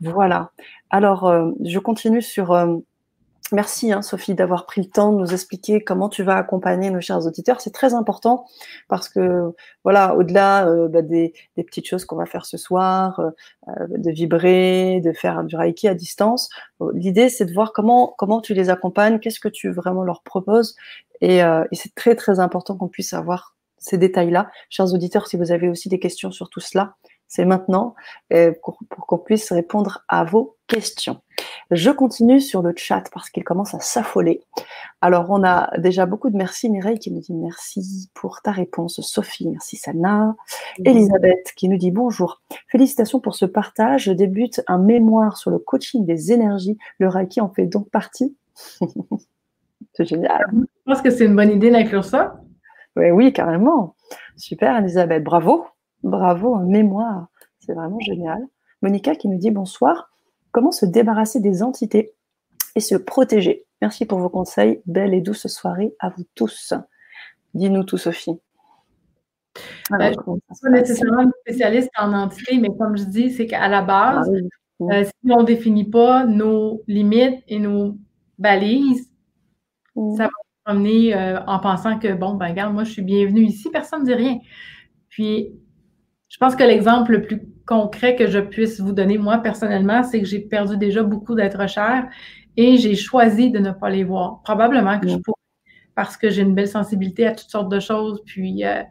Voilà. Alors, euh, je continue sur euh, Merci hein, Sophie d'avoir pris le temps de nous expliquer comment tu vas accompagner nos chers auditeurs. C'est très important parce que voilà, au-delà euh, bah, des, petites choses qu'on va faire ce soir, euh, euh, de vibrer, de faire du reiki à distance, l'idée c'est de voir comment comment tu les accompagnes, qu'est-ce que tu vraiment leur proposes, et, et c'est très très important qu'on puisse avoir ces détails-là. Chers auditeurs, si vous avez aussi des questions sur tout cela, c'est maintenant pour, qu'on puisse répondre à vos questions. Je continue sur le chat parce qu'il commence à s'affoler. Alors, on a déjà beaucoup de merci. Mireille qui nous dit merci pour ta réponse. Sophie, merci Sana. Elisabeth qui nous dit bonjour. Félicitations pour ce partage. Je débute un mémoire sur le coaching des énergies. Le Reiki en fait donc partie. C'est génial. Je pense que c'est une bonne idée d'inclure ça. Oui, oui, carrément. Super, Elisabeth. Bravo. Bravo, en mémoire. C'est vraiment génial. Monica qui nous dit bonsoir. Comment se débarrasser des entités et se protéger Merci pour vos conseils. Belle et douce soirée à vous tous. Dis-nous tout, Sophie. Ben, je ne suis pas nécessairement une spécialiste en entités, mais comme je dis, c'est qu'à la base, ah euh, si on ne définit pas nos limites et nos balises, ça va nous promener euh, en pensant que, bon, ben regarde, moi, je suis bienvenue ici, personne ne dit rien. Puis, je pense que l'exemple le plus concret que je puisse vous donner, moi, personnellement, c'est que j'ai perdu déjà beaucoup d'êtres chers et j'ai choisi de ne pas les voir. Probablement que je pourrais, parce que j'ai une belle sensibilité à toutes sortes de choses, puis euh,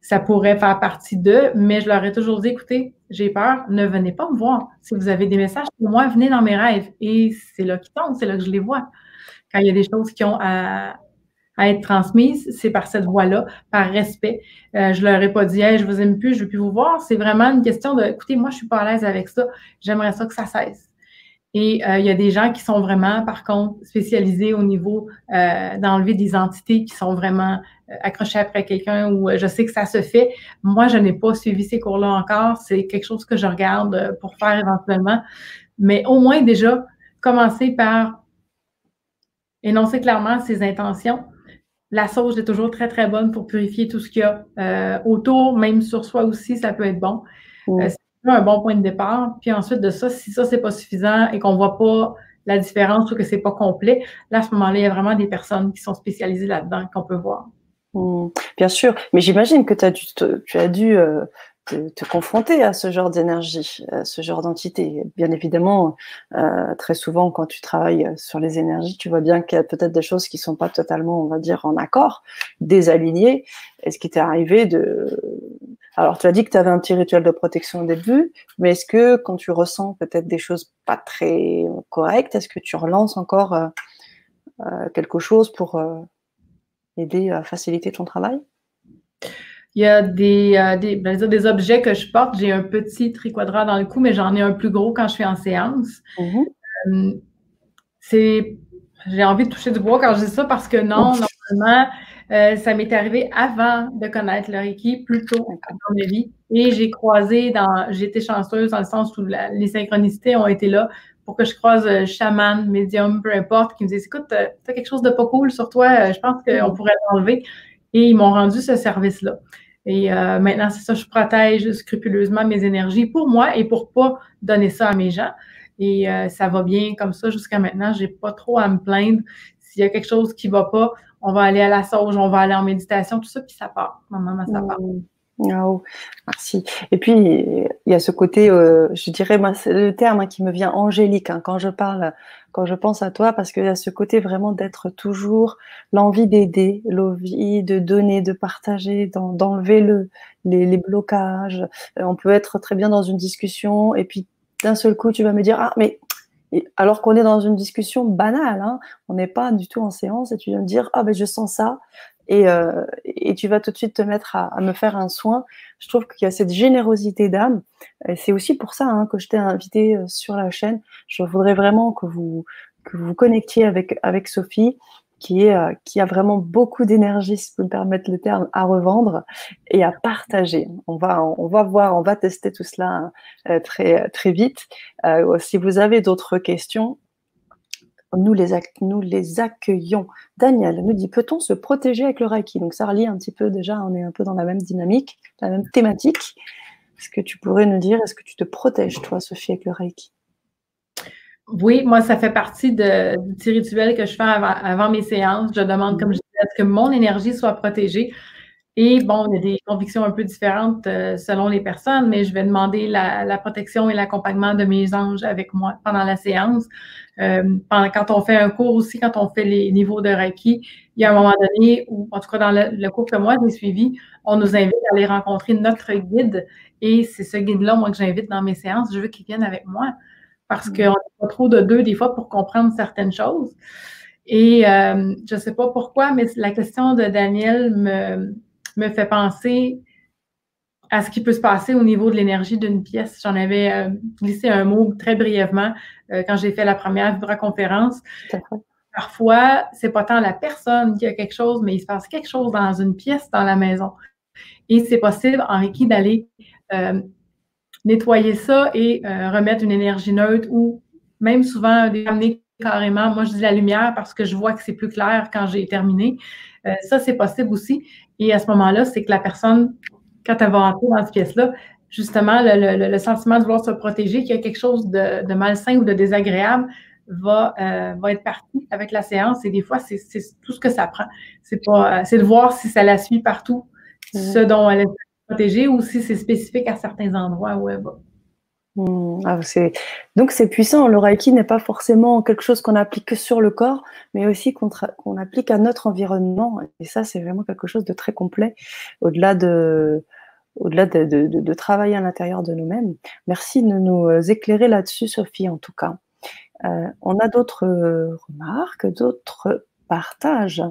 ça pourrait faire partie d'eux, mais je leur ai toujours dit, écoutez, j'ai peur, ne venez pas me voir. Si vous avez des messages pour moi, venez dans mes rêves. Et c'est là qu'ils tombent, c'est là que je les vois. Quand il y a des choses qui ont à, être transmises, c'est par cette voie-là, par respect. Euh, je leur ai pas dit, hey, je vous aime plus, je veux plus vous voir. C'est vraiment une question de, écoutez, moi, je suis pas à l'aise avec ça. J'aimerais ça que ça cesse. Et euh, il y a des gens qui sont vraiment, par contre, spécialisés au niveau euh, d'enlever des entités qui sont vraiment euh, accrochées après quelqu'un ou je sais que ça se fait. Moi, je n'ai pas suivi ces cours-là encore. C'est quelque chose que je regarde pour faire éventuellement. Mais au moins déjà, commencer par énoncer clairement ses intentions. La sauge est toujours très, très bonne pour purifier tout ce qu'il y a autour, même sur soi aussi, ça peut être bon un bon point de départ. Puis ensuite de ça, si ça, c'est pas suffisant et qu'on voit pas la différence ou que c'est pas complet, là, à ce moment-là, il y a vraiment des personnes qui sont spécialisées là-dedans qu'on peut voir. Mmh. bien sûr, mais j'imagine que as dû, tu as dû euh, te, confronter à ce genre d'énergie, à ce genre d'entité. Bien évidemment, euh, très souvent, quand tu travailles sur les énergies, tu vois bien qu'il y a peut-être des choses qui sont pas totalement, on va dire, en accord, désalignées. Est-ce qui t'est arrivé de alors, tu as dit que tu avais un petit rituel de protection au début, mais est-ce que quand tu ressens peut-être des choses pas très correctes, est-ce que tu relances encore euh, euh, quelque chose pour euh, aider à faciliter ton travail? Il y a des, des, ben, des, objets que je porte. J'ai un petit triquadrat dans le cou, mais j'en ai un plus gros quand je suis en séance. Mmh c'est, j'ai envie de toucher du bois quand je dis ça parce que non, normalement, euh, ça m'est arrivé avant de connaître le Reiki, plus tôt dans ma vie. Et j'ai croisé dans, j'étais chanceuse dans le sens où les synchronicités ont été là pour que je croise euh, chaman, médium, peu importe, qui me disent écoute, euh, tu as quelque chose de pas cool sur toi, je pense qu'on pourrait l'enlever. Et ils m'ont rendu ce service-là. Et maintenant, c'est ça, je protège scrupuleusement mes énergies pour moi et pour pas donner ça à mes gens. Et ça va bien comme ça jusqu'à maintenant. J'ai pas trop à me plaindre. S'il y a quelque chose qui va pas, on va aller à la sauge, on va aller en méditation, tout ça, puis ça part. Maman, ça part. Oh, merci. Et puis, il y a ce côté, euh, je dirais, moi, le terme hein, qui me vient angélique hein, quand je parle, quand je pense à toi, parce qu'il y a ce côté vraiment d'être toujours l'envie d'aider, l'envie de donner, de partager, d'enlever le, les, les, blocages. Euh, on peut être très bien dans une discussion et puis d'un seul coup, tu vas me dire, ah, mais alors qu'on est dans une discussion banale, hein, on n'est pas du tout en séance et tu viens me dire ah ben je sens ça et, euh, tu vas tout de suite te mettre à, me faire un soin. Je trouve qu'il y a cette générosité d'âme. C'est aussi pour ça hein, que je t'ai invité euh, sur la chaîne. Je voudrais vraiment que vous que vous, connectiez avec avec Sophie qui, est, euh, qui a vraiment beaucoup d'énergie, si vous me permettez le terme, à revendre et à partager. On va, on va voir, on va tester tout cela euh, très, très vite. Euh, si vous avez d'autres questions, nous les, accueillons. Daniel nous dit, peut-on se protéger avec le Reiki? Donc ça relie un petit peu déjà, on est un peu dans la même dynamique, la même thématique. Est-ce que tu pourrais nous dire, est-ce que tu te protèges, toi, Sophie, avec le Reiki? Oui, moi, ça fait partie du petit rituel que je fais avant, mes séances. Je demande, comme je disais, que mon énergie soit protégée. Et bon, il y a des convictions un peu différentes euh, selon les personnes, mais je vais demander la, protection et l'accompagnement de mes anges avec moi pendant la séance. Euh, pendant, quand on fait un cours aussi, quand on fait les niveaux de Reiki, il y a un moment donné où, en tout cas dans le, le cours que moi j'ai suivi, on nous invite à aller rencontrer notre guide. Et c'est ce guide-là, moi, que j'invite dans mes séances. Je veux qu'il vienne avec moi parce qu'on n'a pas trop de deux des fois pour comprendre certaines choses. Et euh, je ne sais pas pourquoi, mais la question de Daniel me, me fait penser à ce qui peut se passer au niveau de l'énergie d'une pièce. J'en avais euh, glissé un mot très brièvement euh, quand j'ai fait la première vibra-conférence. parfois, c'est pas tant la personne qui a quelque chose, mais il se passe quelque chose dans une pièce dans la maison. Et c'est possible en Reiki d'aller euh, nettoyer ça et remettre une énergie neutre ou même souvent amener carrément, moi je dis la lumière parce que je vois que c'est plus clair quand j'ai terminé. Euh, ça, c'est possible aussi. Et à ce moment-là, c'est que la personne, quand elle va entrer dans cette pièce-là, justement, le, sentiment de vouloir se protéger, qu'il y a quelque chose de, malsain ou de désagréable, va, euh, va être parti avec la séance. Et des fois, c'est tout ce que ça prend. C'est pas, c'est de voir si ça la suit partout, mmh. ce dont elle est protégée, ou si c'est spécifique à certains endroits où elle va. Mmh. Ah, donc c'est puissant. Le Reiki n'est pas forcément quelque chose qu'on applique que sur le corps, mais aussi qu'on, applique à notre environnement. Et ça, c'est vraiment quelque chose de très complet, au-delà de, travailler à l'intérieur de nous-mêmes. Merci de nous éclairer là-dessus, Sophie, en tout cas. Euh, on a d'autres remarques, d'autres partages?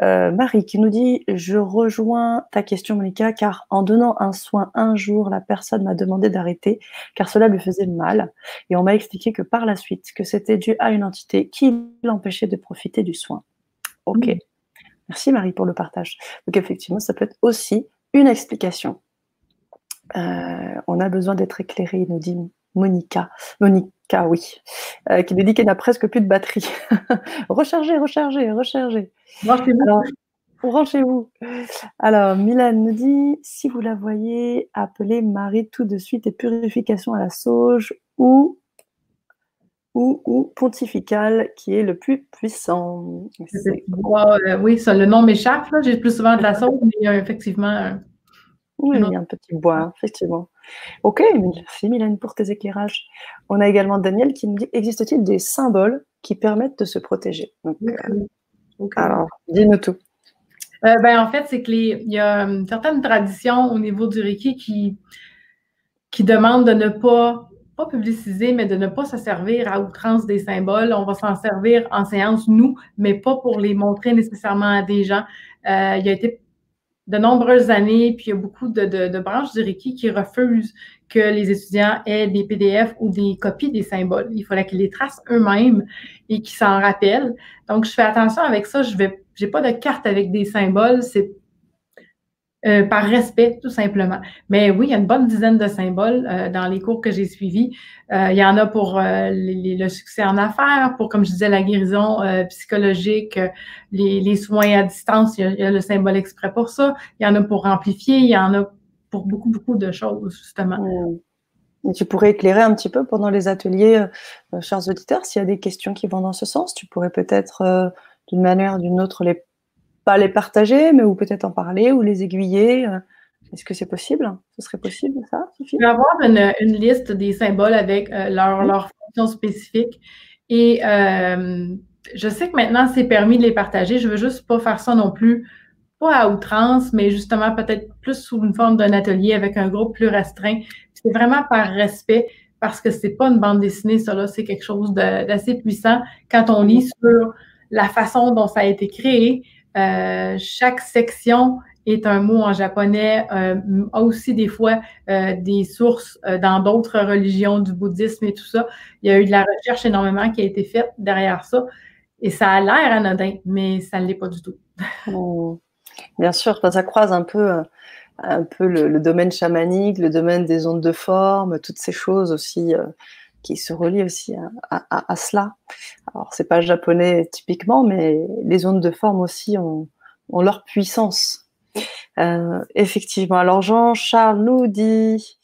Euh, Marie qui nous dit Je rejoins ta question, Monica, car en donnant un soin un jour, la personne m'a demandé d'arrêter car cela lui faisait mal. Et on m'a expliqué que par la suite, que c'était dû à une entité qui l'empêchait de profiter du soin. Ok. Merci Marie pour le partage. Donc effectivement, ça peut être aussi une explication. Euh, on a besoin d'être éclairé, nous dit Monica. Monica, oui. Euh, qui nous dit qu'elle n'a presque plus de batterie. rechargez, rechargez, rechargez. Branchez-vous. Alors, Milan nous dit si vous la voyez, appelez Marie tout de suite et purification à la sauge ou ou, ou pontificale qui est le plus puissant. Euh, oui, ça, le nom m'échappe. J'ai plus souvent de la sauge, mais il y a effectivement. oui, il y a un petit bois, effectivement. Ok, merci Mylène pour tes éclairages. On a également Daniel qui nous dit existe-t-il des symboles qui permettent de se protéger? Donc, euh, Alors, dis-nous tout. Euh, ben, en fait, c'est qu'il y a une certaine tradition au niveau du Reiki qui, qui demande de ne pas, pas publiciser, mais de ne pas se servir à outrance des symboles. On va s'en servir en séance, nous, mais pas pour les montrer nécessairement à des gens. Euh, il a été de nombreuses années, puis il y a beaucoup de, branches du Reiki qui refusent que les étudiants aient des PDF ou des copies des symboles. Il fallait qu'ils les tracent eux-mêmes et qu'ils s'en rappellent. Donc, je fais attention avec ça. Je vais, j'ai pas de carte avec des symboles. C'est euh, par respect, tout simplement. Mais oui, il y a une bonne dizaine de symboles euh, dans les cours que j'ai suivis. Euh, il y en a pour le succès en affaires, pour, comme je disais, la guérison psychologique, les, soins à distance, il y, a, le symbole exprès pour ça. Il y en a pour amplifier, il y en a pour beaucoup, beaucoup de choses, justement. Mmh. Tu pourrais éclairer un petit peu pendant les ateliers, chers auditeurs, s'il y a des questions qui vont dans ce sens, tu pourrais peut-être d'une manière ou d'une autre les pas les partager, mais ou peut-être en parler ou les aiguiller. Euh, est-ce que c'est possible? Ce serait possible, ça, Sophie? Avoir une, liste des symboles avec euh, leur, leur, fonction spécifique. Et euh, je sais que maintenant, c'est permis de les partager. Je veux juste pas faire ça non plus, pas à outrance, mais justement peut-être plus sous une forme d'un atelier avec un groupe plus restreint. C'est vraiment par respect, parce que c'est pas une bande dessinée, ça là, c'est quelque chose d'assez puissant quand on lit sur la façon dont ça a été créé, chaque section est un mot en japonais, euh, a aussi des fois euh, des sources dans d'autres religions du bouddhisme et tout ça. Il y a eu de la recherche énormément qui a été faite derrière ça. Et ça a l'air anodin, mais ça ne l'est pas du tout. Oh. Bien sûr, ça croise un peu, un peu le, domaine chamanique, le domaine des ondes de forme, toutes ces choses aussi qui se relie aussi à, cela. Alors, c'est pas japonais typiquement, mais les ondes de forme aussi ont, leur puissance. Euh, effectivement. Alors, Jean-Charles nous dit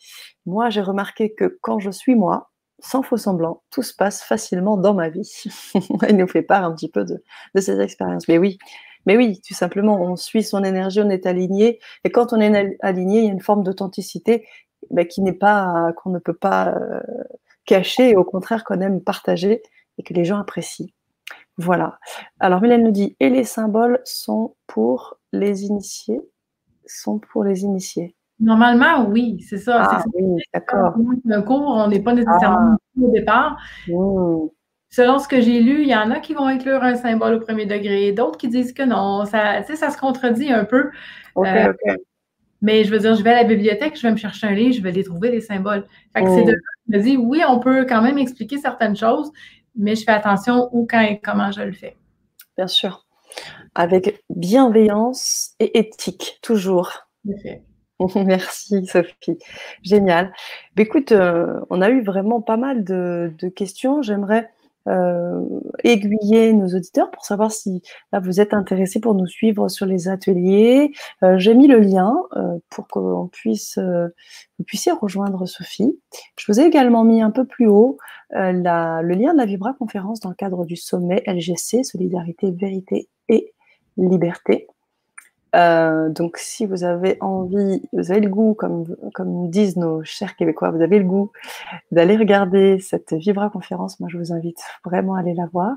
Moi, j'ai remarqué que quand je suis moi, sans faux semblant, tout se passe facilement dans ma vie. Il nous fait part un petit peu de, de ses expériences. Mais oui, mais oui, tout simplement, on suit son énergie, on est aligné. Et quand on est aligné, il y a une forme d'authenticité bah, qui n'est pas, qu'on ne peut pas euh, caché et au contraire qu'on aime partager et que les gens apprécient. Voilà. Alors Mylène nous dit et les symboles sont pour les initiés? Sont pour les initiés? Normalement, oui, c'est ça. Ah, oui, d'accord. Un cours, on n'est pas nécessairement ah. au départ. Mmh. Selon ce que j'ai lu, il y en a qui vont inclure un symbole au premier degré, d'autres qui disent que non. Ça, ça se contredit un peu. Euh. Mais je veux dire, je vais à la bibliothèque, je vais me chercher un livre, je vais les trouver, les symboles. Fait que c'est oh. de je me dis, oui, on peut quand même expliquer certaines choses, mais je fais attention où, quand et comment je le fais. Bien sûr. Avec bienveillance et éthique, toujours. Merci Sophie. Génial. Bah, écoute, euh, on a eu vraiment pas mal de, questions. J'aimerais aiguiller nos auditeurs pour savoir si là, vous êtes intéressés pour nous suivre sur les ateliers. Euh, j'ai mis le lien pour que vous puissiez rejoindre Sophie. Je vous ai également mis un peu plus haut le lien de la Vibra conférence dans le cadre du sommet LGC, Solidarité, Vérité et Liberté. Euh, donc, si vous avez envie, vous avez le goût, comme, comme disent nos chers Québécois, vous avez le goût d'aller regarder cette Vibra conférence, moi je vous invite vraiment à aller la voir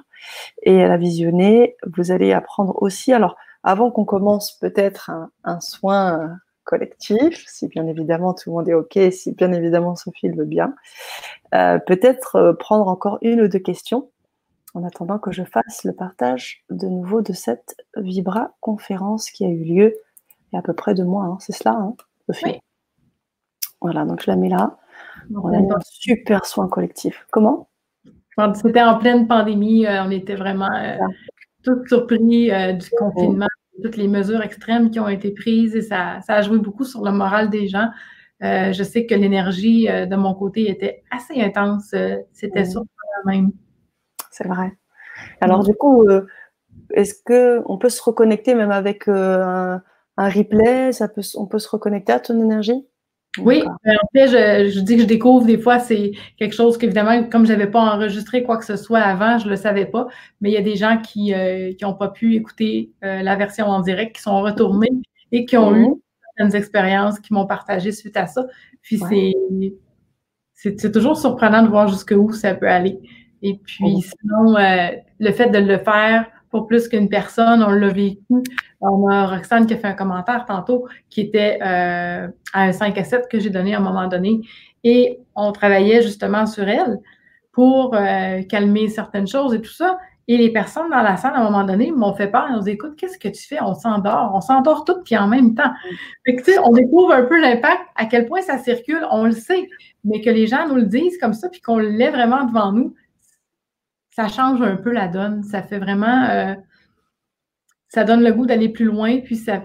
et à la visionner. Vous allez apprendre aussi, alors avant qu'on commence peut-être un, soin collectif, si bien évidemment tout le monde est OK, si bien évidemment Sophie le veut bien, euh, peut-être euh, prendre encore une ou deux questions en attendant que je fasse le partage de nouveau de cette Vibra conférence qui a eu lieu il y a à peu près deux mois. Hein. C'est cela, hein, Voilà, donc je la mets là. On a un super soin collectif. Comment? C'était en pleine pandémie, euh, on était vraiment euh, tous surpris euh, du confinement, toutes les mesures extrêmes qui ont été prises et ça, a joué beaucoup sur le moral des gens. je sais que l'énergie de mon côté était assez intense. C'était mmh. surprenant même c'est vrai. Alors, du coup, euh, est-ce qu'on peut se reconnecter même avec euh, un, replay? Ça peut, On peut se reconnecter à ton énergie? Oui, euh, en fait, je, dis que je découvre des fois, c'est quelque chose qu'évidemment, comme je n'avais pas enregistré quoi que ce soit avant, je ne le savais pas, mais il y a des gens qui n'ont pas pu écouter la version en direct, qui sont retournés et qui ont eu mhm. certaines expériences, qui m'ont partagé suite à ça. Puis c'est toujours surprenant de voir jusqu'où ça peut aller. Et puis, oh. sinon, euh, le fait de le faire pour plus qu'une personne, on l'a vécu. On a Roxane qui a fait un commentaire tantôt qui était euh, à un 5 à 7 que j'ai donné à un moment donné. Et on travaillait justement sur elle pour euh, calmer certaines choses et tout ça. Et les personnes dans la salle, à un moment donné, m'ont fait peur. Ils nous dit, écoute, qu'est-ce que tu fais? On s'endort. On s'endort toutes, puis en même temps. Fait que, tu sais, on découvre un peu l'impact, à quel point ça circule, on le sait. Mais que les gens nous le disent comme ça, puis qu'on l'ait vraiment devant nous, ça change un peu la donne. Ça fait vraiment, euh, ça donne le goût d'aller plus loin, puis ça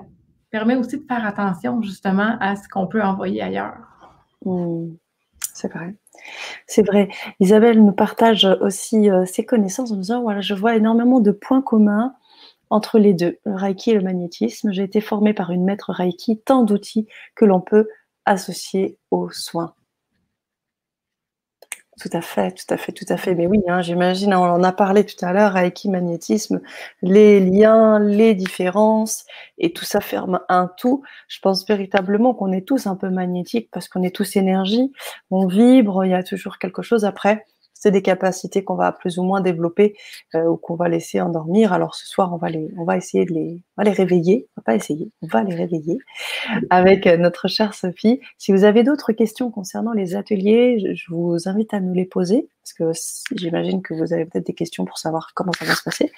permet aussi de faire attention justement à ce qu'on peut envoyer ailleurs. Mmh. c'est vrai. C'est vrai. Isabelle nous partage aussi euh, ses connaissances en disant voilà, je vois énormément de points communs entre les deux, le Reiki et le magnétisme. J'ai été formée par une maître Reiki, tant d'outils que l'on peut associer aux soins. Tout à fait, tout à fait, tout à fait. Mais oui, hein, j'imagine, on en a parlé tout à l'heure, avec magnétisme, les liens, les différences, et tout ça ferme un tout. Je pense véritablement qu'on est tous un peu magnétiques parce qu'on est tous énergie, on vibre, il y a toujours quelque chose après c'est des capacités qu'on va plus ou moins développer euh, ou qu'on va laisser endormir. Alors ce soir, on va essayer de les, on va les réveiller. On va pas essayer, on va les réveiller avec euh, notre chère Sophie. Si vous avez d'autres questions concernant les ateliers, je, vous invite à nous les poser parce que j'imagine que vous avez peut-être des questions pour savoir comment ça va se passer.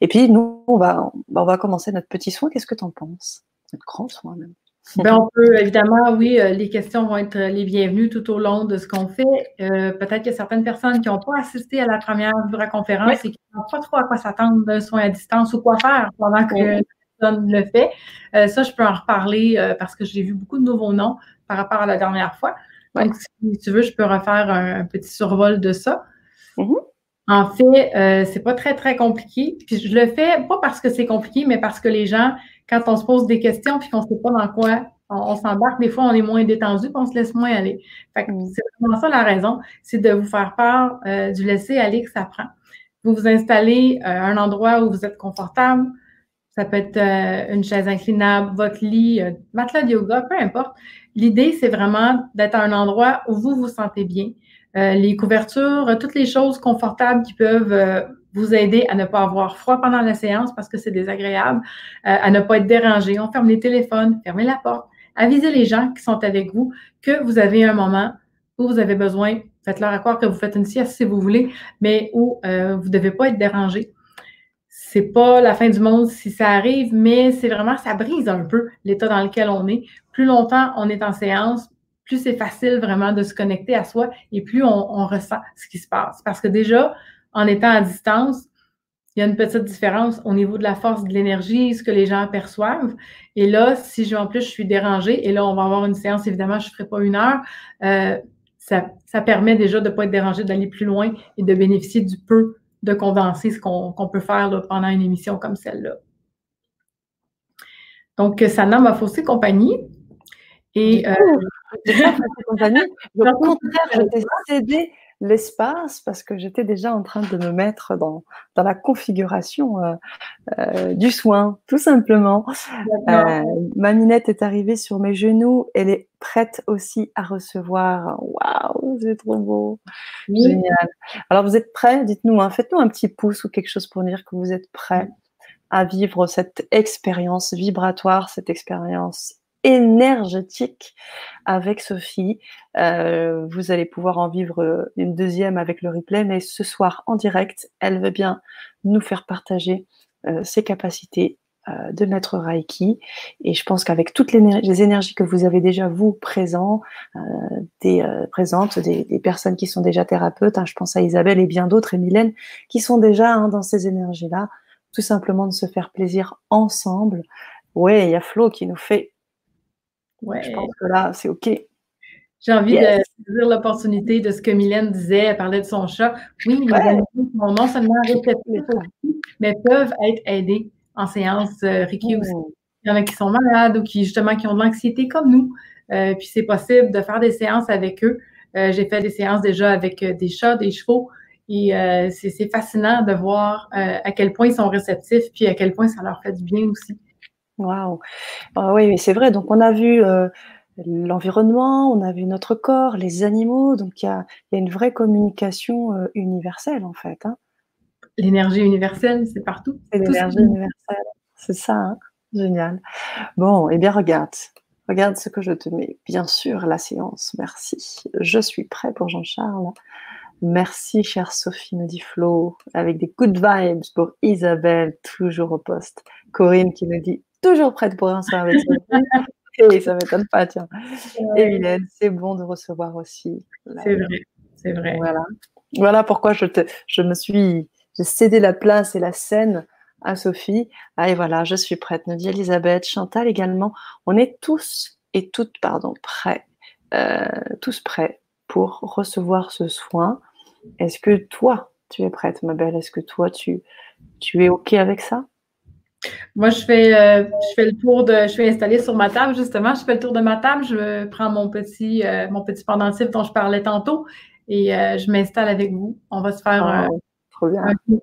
Et puis nous, on va, on va commencer notre petit soin. Qu'est-ce que tu en penses? Notre grand soin même. Ben, on peut, évidemment, oui, euh, les questions vont être les bienvenues tout au long de ce qu'on fait. Euh, peut-être qu'il y a certaines personnes qui n'ont pas assisté à la première conférence et qui ne savent pas trop à quoi s'attendre d'un soin à distance ou quoi faire pendant que la personne le fait. Euh, ça, je peux en reparler parce que j'ai vu beaucoup de nouveaux noms par rapport à la dernière fois. Donc, si tu veux, je peux refaire un, petit survol de ça. Mm-hmm. En fait, euh, c'est pas très, très compliqué. Puis je le fais pas parce que c'est compliqué, mais parce que les gens, quand on se pose des questions puis qu'on sait pas dans quoi on, s'embarque, des fois, on est moins détendu puis on se laisse moins aller. Fait que c'est vraiment ça la raison, c'est de vous faire part euh, du laisser aller que ça prend. Vous vous installez à euh, un endroit où vous êtes confortable. Ça peut être euh, une chaise inclinable, votre lit, matelas de yoga, peu importe. L'idée, c'est vraiment d'être à un endroit où vous vous sentez bien. Les couvertures, toutes les choses confortables qui peuvent vous aider à ne pas avoir froid pendant la séance parce que c'est désagréable, euh, à ne pas être dérangé. On ferme les téléphones, fermez la porte, avisez les gens qui sont avec vous que vous avez un moment où vous avez besoin, faites-leur à croire que vous faites une sieste si vous voulez, mais où vous ne devez pas être dérangé. C'est pas la fin du monde si ça arrive, mais c'est vraiment, ça brise un peu l'état dans lequel on est. Plus longtemps on est en séance, plus c'est facile vraiment de se connecter à soi et plus on, ressent ce qui se passe. Parce que déjà, en étant à distance, il y a une petite différence au niveau de la force de l'énergie, ce que les gens perçoivent. Et là, si je, en plus je suis dérangée, et là, on va avoir une séance, évidemment, je ne ferai pas une heure, euh, ça, permet déjà de ne pas être dérangé, d'aller plus loin et de bénéficier du peu de condenser ce qu'on peut faire pendant une émission comme celle-là. Donc, Sana m'a faussé compagnie. Et, euh, compagnie. Au contraire, je t'ai cédé l'espace parce que j'étais déjà en train de me mettre dans, dans la configuration euh, euh, du soin, tout simplement. Euh, ma minette est arrivée sur mes genoux, elle est prête aussi à recevoir. Waouh, c'est trop beau. Génial. Alors vous êtes prêts? Dites-nous, hein, faites-nous un petit pouce ou quelque chose pour dire que vous êtes prêts à vivre cette expérience vibratoire, cette expérience énergétique avec Sophie. Euh, vous allez pouvoir en vivre une deuxième avec le replay, mais ce soir en direct, elle veut bien nous faire partager euh, ses capacités euh, de maître Reiki. Et je pense qu'avec toutes les, énergies que vous avez déjà vous présentes, des, personnes qui sont déjà thérapeutes, hein, je pense à Isabelle et bien d'autres, et Mylène, qui sont déjà hein, dans ces énergies-là, tout simplement de se faire plaisir ensemble. Ouais, il y a Flo qui nous fait Ouais. Je pense que là, c'est OK. J'ai envie de saisir l'opportunité de ce que Mylène disait. Elle parlait de son chat. Oui, les animaux sont non seulement réceptifs, mais peuvent être aidés en séance euh, Reiki aussi. Oh. Il y en a qui sont malades ou qui, justement, qui ont de l'anxiété comme nous. Euh, puis c'est possible de faire des séances avec eux. Euh, j'ai fait des séances déjà avec des chats, des chevaux. Et c'est fascinant de voir à quel point ils sont réceptifs, puis à quel point ça leur fait du bien aussi. Waouh! Ah oui, c'est vrai. Donc on a vu, euh, l'environnement, on a vu notre corps, les animaux, donc il y a une vraie communication, euh, universelle, en fait, hein. L'énergie universelle, c'est partout. C'est l'énergie universelle, c'est ça, hein? Génial. Bon, eh bien regarde, regarde ce que je te mets. Bien sûr, la séance, merci. Je suis prêt pour Jean-Charles. Merci, chère Sophie, me dit Flo, avec des good vibes pour Isabelle, toujours au poste. Corinne qui nous dit toujours prête pour un soir avec Et ça m'étonne pas, tiens. Et c'est bon de recevoir aussi. C'est vrai, c'est vrai. Voilà. Voilà pourquoi je, te, je me suis, j'ai cédé la place et la scène à Sophie. Ah, et voilà, je suis prête, nous dit Elisabeth, Chantal également. On est tous et toutes, pardon, prêts, euh, tous prêts pour recevoir ce soin. Est-ce que toi, tu es prête, ma belle? Est-ce que toi, tu, tu es OK avec ça? Moi, je fais, euh, je fais le tour de. Je suis installée sur ma table, justement. Je fais le tour de ma table. Je prends mon petit, euh, mon petit pendentif dont je parlais tantôt et euh, je m'installe avec vous. On va se faire oh,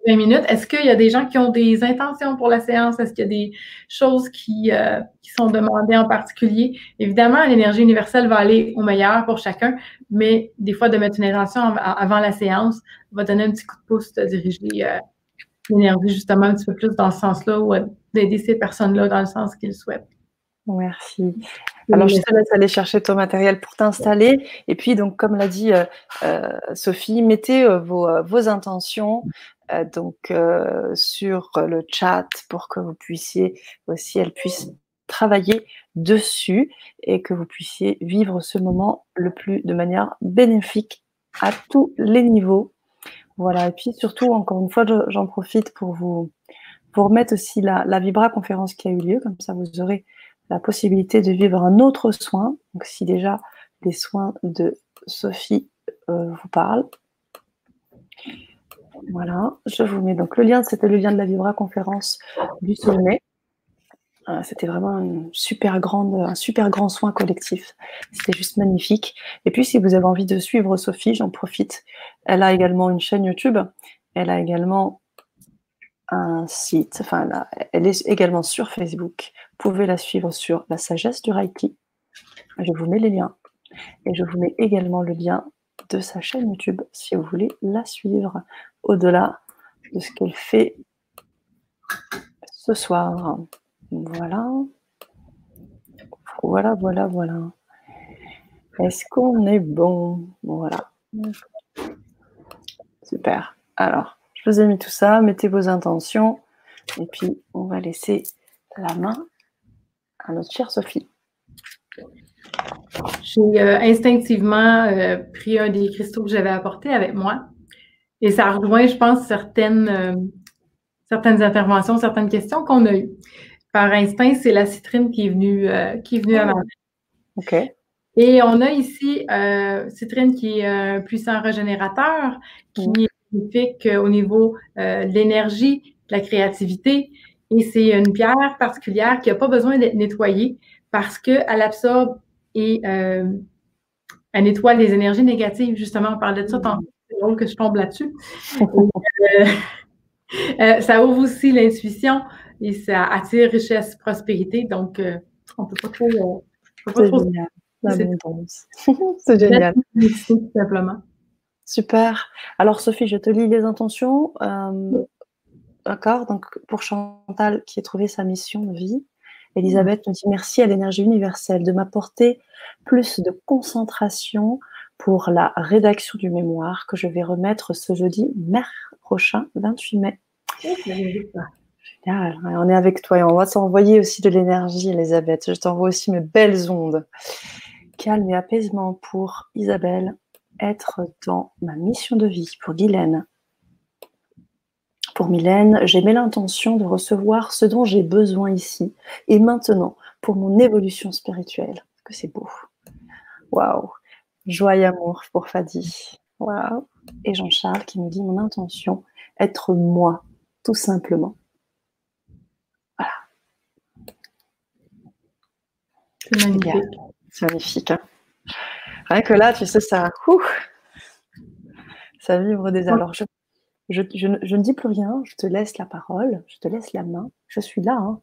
20 minutes. Est-ce qu'il y a des gens qui ont des intentions pour la séance? Est-ce qu'il y a des choses qui, qui sont demandées en particulier? Évidemment, l'énergie universelle va aller au meilleur pour chacun, mais des fois, de mettre une intention avant la séance va donner un petit coup de pouce de diriger l'énergie justement un petit peu plus dans ce sens-là ou d'aider ces personnes-là dans le sens qu'ils souhaitent. Merci. Alors, je te laisse aller chercher ton matériel pour t'installer. Et puis, donc, comme l'a dit euh, euh, Sophie, mettez euh, vos, vos, intentions donc sur le chat pour que vous puissiez aussi, elles puissent travailler dessus et que vous puissiez vivre ce moment le plus de manière bénéfique à tous les niveaux voilà, et puis surtout, encore une fois, j'en profite pour vous, pour remettre aussi la, la Vibra conférence qui a eu lieu, comme ça vous aurez la possibilité de vivre un autre soin. Donc si déjà les soins de Sophie euh, vous parlent. Voilà, je vous mets donc le lien, c'était le lien de la Vibra conférence du sommet. Euh, c'était vraiment un super grand soin collectif. C'était juste magnifique. Et puis, si vous avez envie de suivre Sophie, j'en profite. Elle a également une chaîne YouTube. Elle a également un site. Enfin, elle, est également sur Facebook. Vous pouvez la suivre sur La Sagesse du Reiki. Je vous mets les liens. Et je vous mets également le lien de sa chaîne YouTube si vous voulez la suivre au-delà de ce qu'elle fait ce soir. Voilà. Voilà, voilà, voilà. Est-ce qu'on est bon? Voilà. Super. Alors, je vous ai mis tout ça. Mettez vos intentions. Et puis, on va laisser la main à notre chère Sophie. J'ai euh, instinctivement euh, pris un des cristaux que j'avais apporté avec moi. Et ça rejoint, je pense, certaines, euh, certaines interventions, certaines questions qu'on a eues. Par instinct, c'est la citrine qui est venue, euh, qui est venue avant. OK. Et on a ici euh, citrine qui est un puissant régénérateur, qui mm. est bénéfique au niveau de l'énergie, de la créativité. Et c'est une pierre particulière qui n'a pas besoin d'être nettoyée parce qu'elle absorbe et elle nettoie les énergies négatives. Justement, on parlait de ça tantôt c'est drôle que je tombe là-dessus. Euh, euh, ça ouvre aussi l'intuition et ça attire richesse, prospérité. Donc, euh, on ne peut pas trop. c'est génial. c'est génial. Tout simplement. Super. Alors, Sophie, je te lis les intentions. D'accord. Donc, pour Chantal qui a trouvé sa mission de vie, Elisabeth nous dit merci à l'énergie universelle de m'apporter plus de concentration pour la rédaction du mémoire que je vais remettre ce jeudi prochain, 28 mai. On est avec toi et on va s'envoyer aussi de l'énergie, Elisabeth. Je t'envoie aussi mes belles ondes. Calme et apaisement pour Isabelle, être dans ma mission de vie pour Guylaine. Pour Mylène, j'ai mis l'intention de recevoir ce dont j'ai besoin ici et maintenant pour mon évolution spirituelle. Que c'est beau. Waouh. Joie et amour pour Fadi. Waouh. Et Jean-Charles qui me dit mon intention, être moi, tout simplement. C'est magnifique. C'est magnifique. Hein. Rien que là, tu sais, ça, ça vibre des. Alors, je, je, ne dis plus rien, je te laisse la parole, je te laisse la main. Je suis là, hein,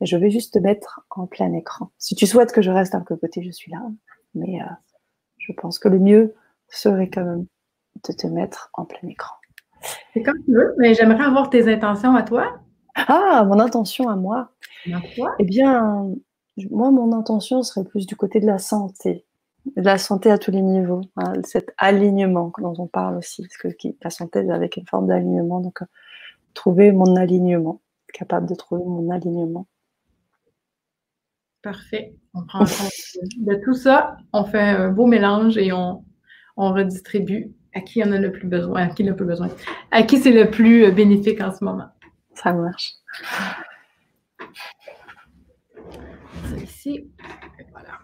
et je vais juste te mettre en plein écran. Si tu souhaites que je reste un peu côté, je suis là. Mais euh, je pense que le mieux serait quand même de te mettre en plein écran. C'est comme tu veux, mais j'aimerais avoir tes intentions à toi. Ah, mon intention à moi. À toi? Eh bien, moi, mon intention serait plus du côté de la santé. De la santé à tous les niveaux. Hein, cet alignement dont on parle aussi. Parce que la santé est avec une forme d'alignement. Donc, euh, trouver mon alignement. Capable de trouver mon alignement. Parfait. On prend compte de tout ça, on fait un beau mélange et on, redistribue à qui en a le plus besoin, à qui le plus besoin, à qui c'est le plus euh, bénéfique en ce moment. Ça marche. Ça ici. voilà.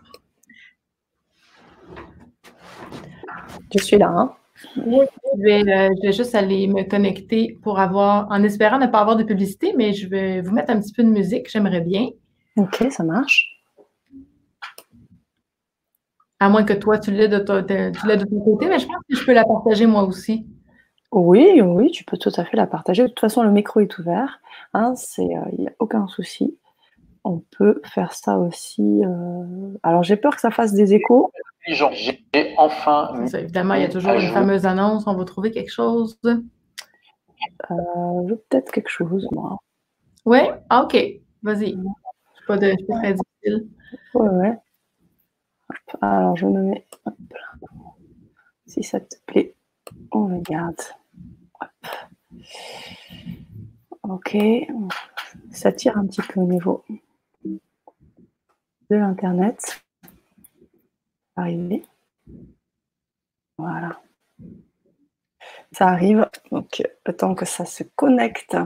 Je suis là. Hein? Oui, je vais, euh, je vais, juste aller me connecter pour avoir, en espérant ne pas avoir de publicité, mais je vais vous mettre un petit peu de musique, j'aimerais bien. Ok, ça marche. À moins que toi, tu l'aies de, ton, côté, mais je pense que je peux la partager moi aussi. Oui, oui, tu peux tout à fait la partager. De toute façon, le micro est ouvert. Hein, il n'y a aucun souci. On peut faire ça aussi. Euh, alors, j'ai peur que ça fasse des échos. J'ai enfin. évidemment, il y a toujours une fameuse annonce. On va trouver quelque chose. Euh, peut-être quelque chose, moi. Oui? Ah, OK. Vas-y. Je ne suis pas très difficile. Oui, oui. Alors, je me mets. Si ça te plaît, on regarde. Ok. Ça tire un petit peu au niveau de l'Internet. Arrivé. Voilà. Ça arrive. Donc, tant que ça se connecte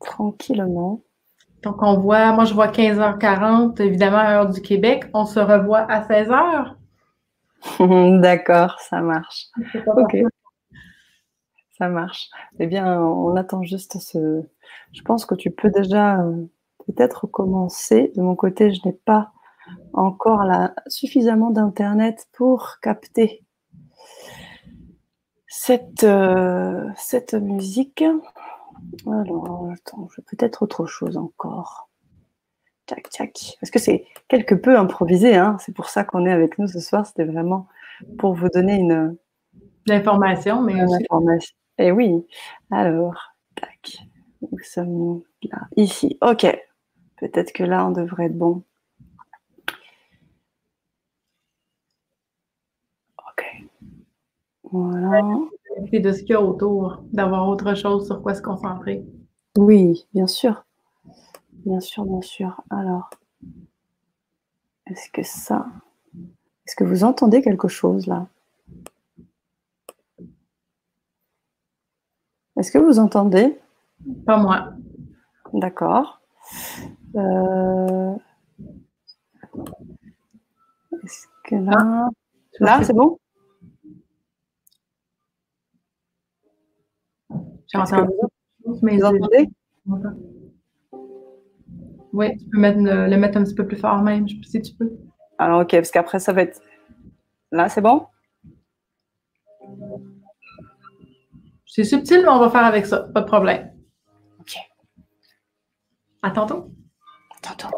tranquillement. Donc, on voit, moi, je vois 15h40, évidemment, heure du Québec. On se revoit à 16h. D'accord, ça marche. Ok. Ça marche. Eh bien, on attend juste ce. Je pense que tu peux déjà euh, peut-être commencer. De mon côté, je n'ai pas encore suffisamment d'Internet pour capter cette, euh, cette musique. Alors, attends, je peut-être autre chose encore. Tac, tac. Parce que c'est quelque peu improvisé, hein. c'est pour ça qu'on est avec nous ce soir. C'était vraiment pour vous donner une. L'information, mais aussi. Information. Eh oui. Alors, tac. Où sommes-nous là Ici. Ok. Peut-être que là, on devrait être bon. Ok. Voilà de ce qu'il y a autour, d'avoir autre chose sur quoi se concentrer. Oui, bien sûr. Bien sûr, bien sûr. Alors, est-ce que ça. Est-ce que vous entendez quelque chose là? Est-ce que vous entendez? Pas moi. D'accord. Euh, Est-ce que là. Là, c'est bon J'ai entendu mais Oui, tu peux mettre le, le mettre un petit peu plus fort même, si tu peux. Alors, ok, parce qu'après, ça va être. Là, c'est bon? C'est subtil, mais on va faire avec ça, pas de problème. Ok. À tantôt. Tantôt.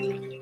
Bye.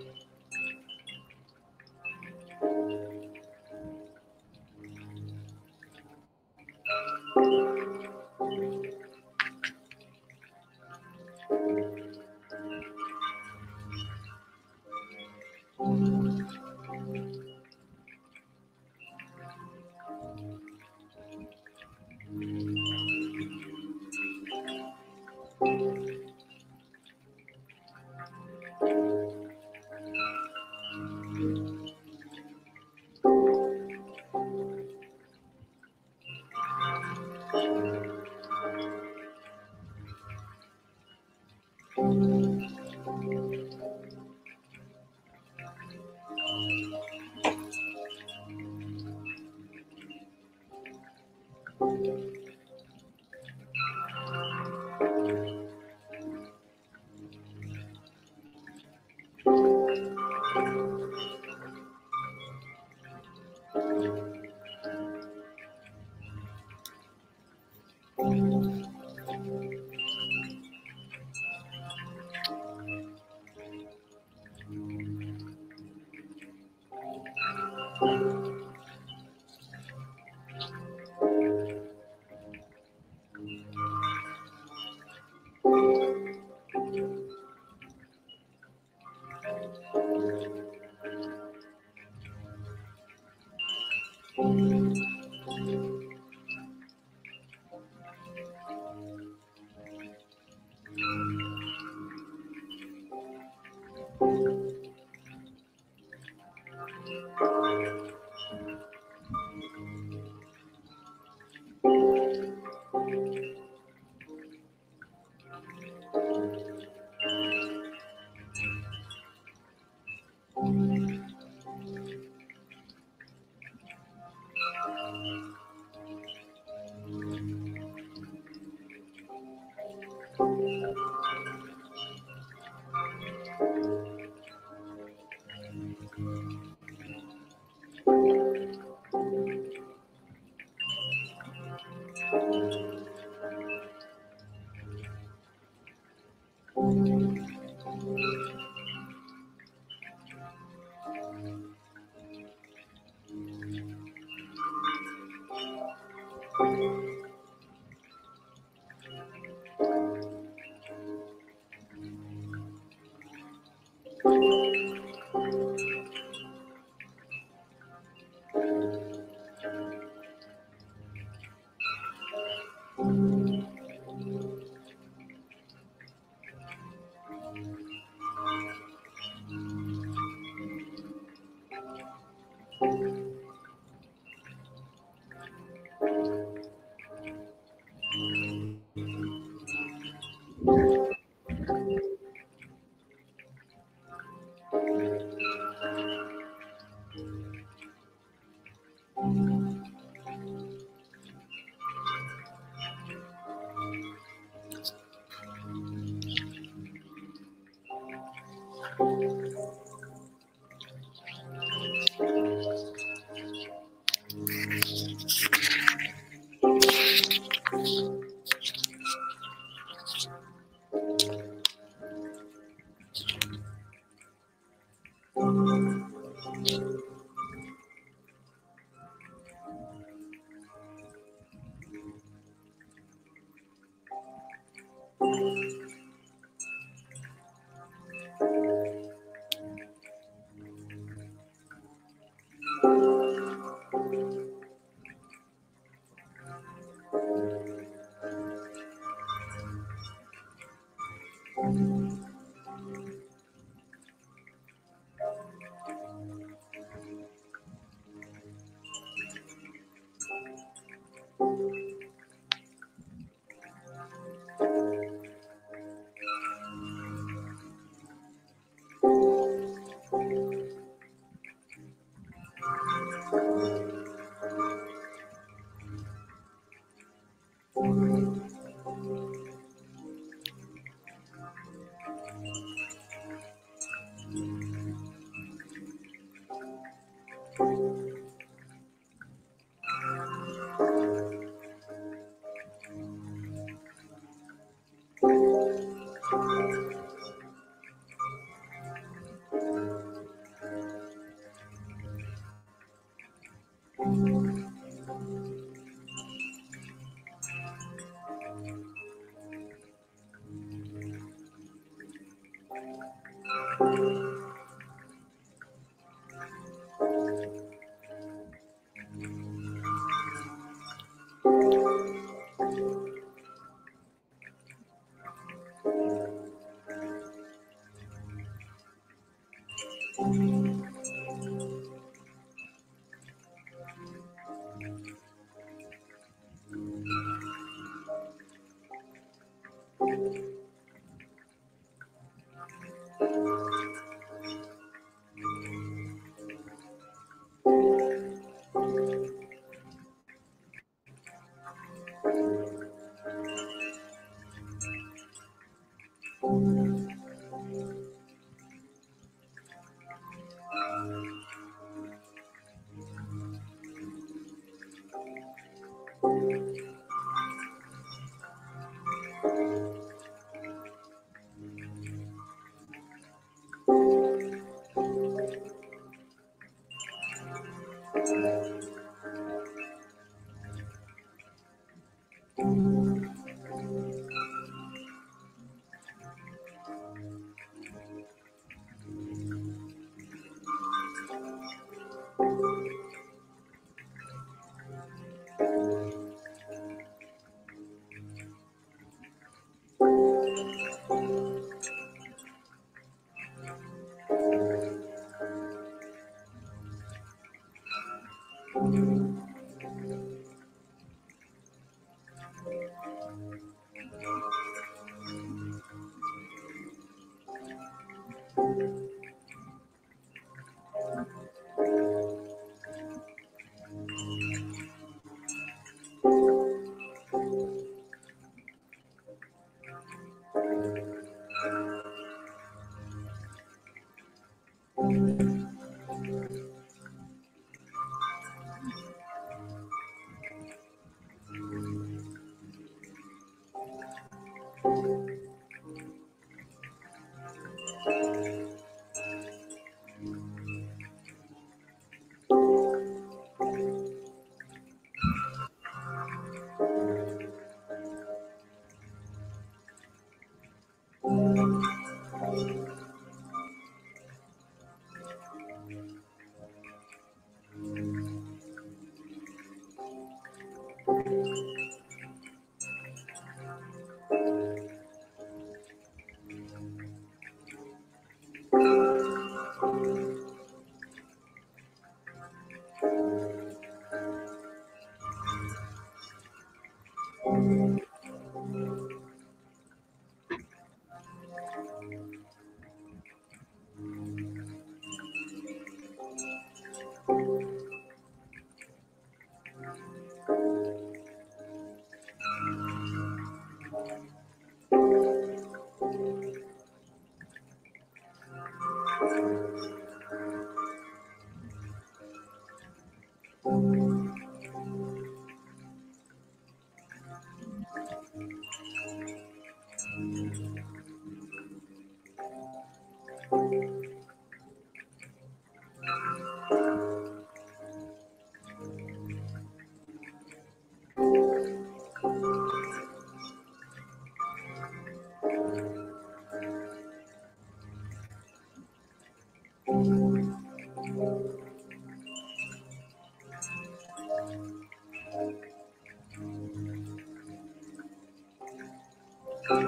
Música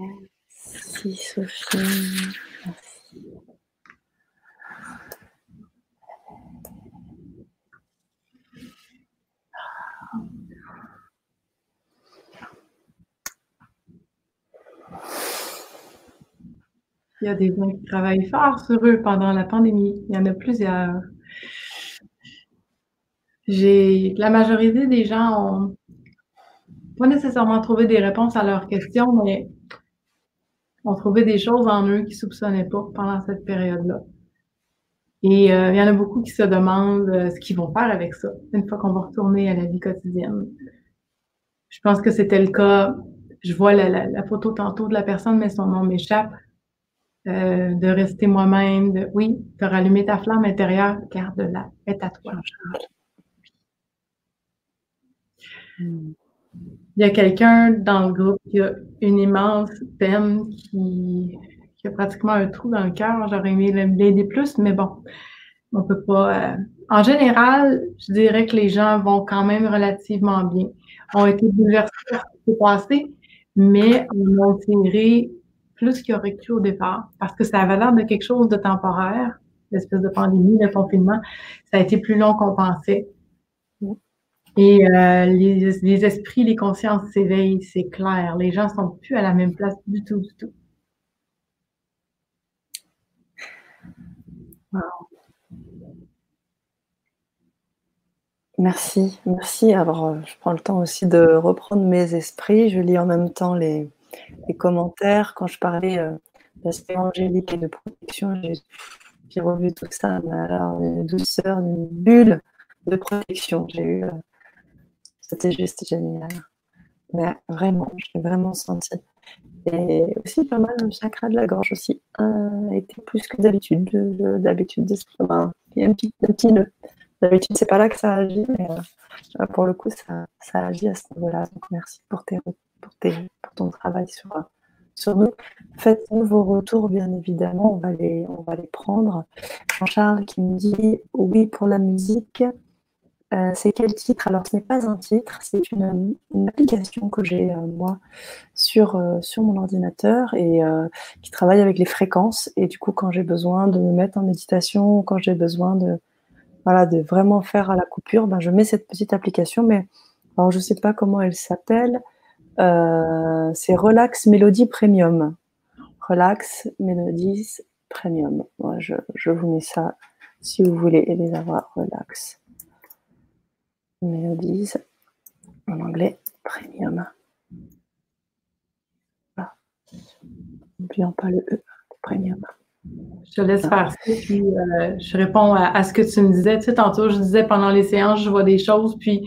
Merci Sophie. Merci. Il y a des gens qui travaillent fort sur eux pendant la pandémie. Il y en a plusieurs. J'ai la majorité des gens ont pas nécessairement trouvé des réponses à leurs questions, mais ont trouvé des choses en eux qu'ils soupçonnaient pas pendant cette période-là. Et euh, il y en a beaucoup qui se demandent euh, ce qu'ils vont faire avec ça une fois qu'on va retourner à la vie quotidienne. Je pense que c'était le cas. Je vois la, la, la, photo tantôt de la personne, mais son nom m'échappe. Euh, de rester moi-même, de oui, de rallumer ta flamme intérieure, garde-la, est à toi. Il y a quelqu'un dans le groupe qui a une immense peine, qui, a pratiquement un trou dans le cœur. J'aurais aimé l'aider plus, mais bon, on peut pas. Euh... En général, je dirais que les gens vont quand même relativement bien. Ont été bouleversés par ce qui s'est passé, mais on a tiré plus qu'il aurait cru au départ, parce que ça avait l'air de quelque chose de temporaire, l'espèce de pandémie, le confinement. Ça a été plus long qu'on pensait. Et euh, les, esprits, les consciences s'éveillent, c'est clair. Les gens sont plus à la même place du tout, du tout. Wow. Merci, merci. Alors, euh, je prends le temps aussi de reprendre mes esprits. Je lis en même temps les, les commentaires. Quand je parlais euh, d'aspect angélique et de protection, j'ai revu tout ça. Mais alors, une douceur, une bulle de protection. J'ai eu. Euh, C'était juste génial. Mais vraiment, je l'ai vraiment senti. Et aussi pas mal le chakra de la gorge aussi. Euh, était plus que d'habitude. D'habitude, ben, il y. D'habitude, c'est pas là que ça agit, mais euh, pour le coup, ça, agit à ce niveau-là. Donc, merci pour ton travail sur, sur nous. Faites-nous vos retours, bien évidemment, on va les, on va les prendre. Jean-Charles qui me dit oui pour la musique. Euh, c'est quel titre? Alors, ce n'est pas un titre, c'est une, application que j'ai, euh, moi, sur, euh, sur mon ordinateur et qui travaille avec les fréquences. Et du coup, quand j'ai besoin de me mettre en méditation, quand j'ai besoin de, voilà, vraiment faire à la coupure, ben, je mets cette petite application. Mais alors, je ne sais pas comment elle s'appelle. C'est Relax Melody Premium. Relax Melodies Premium. Moi, je, je, vous mets ça si vous voulez les avoir. Relax Melodies en anglais Premium. Voilà. N'oublions pas le E, Premium. Je te laisse faire ça, puis euh, je réponds à, ce que tu me disais. Tu sais, tantôt, je disais pendant les séances, je vois des choses, puis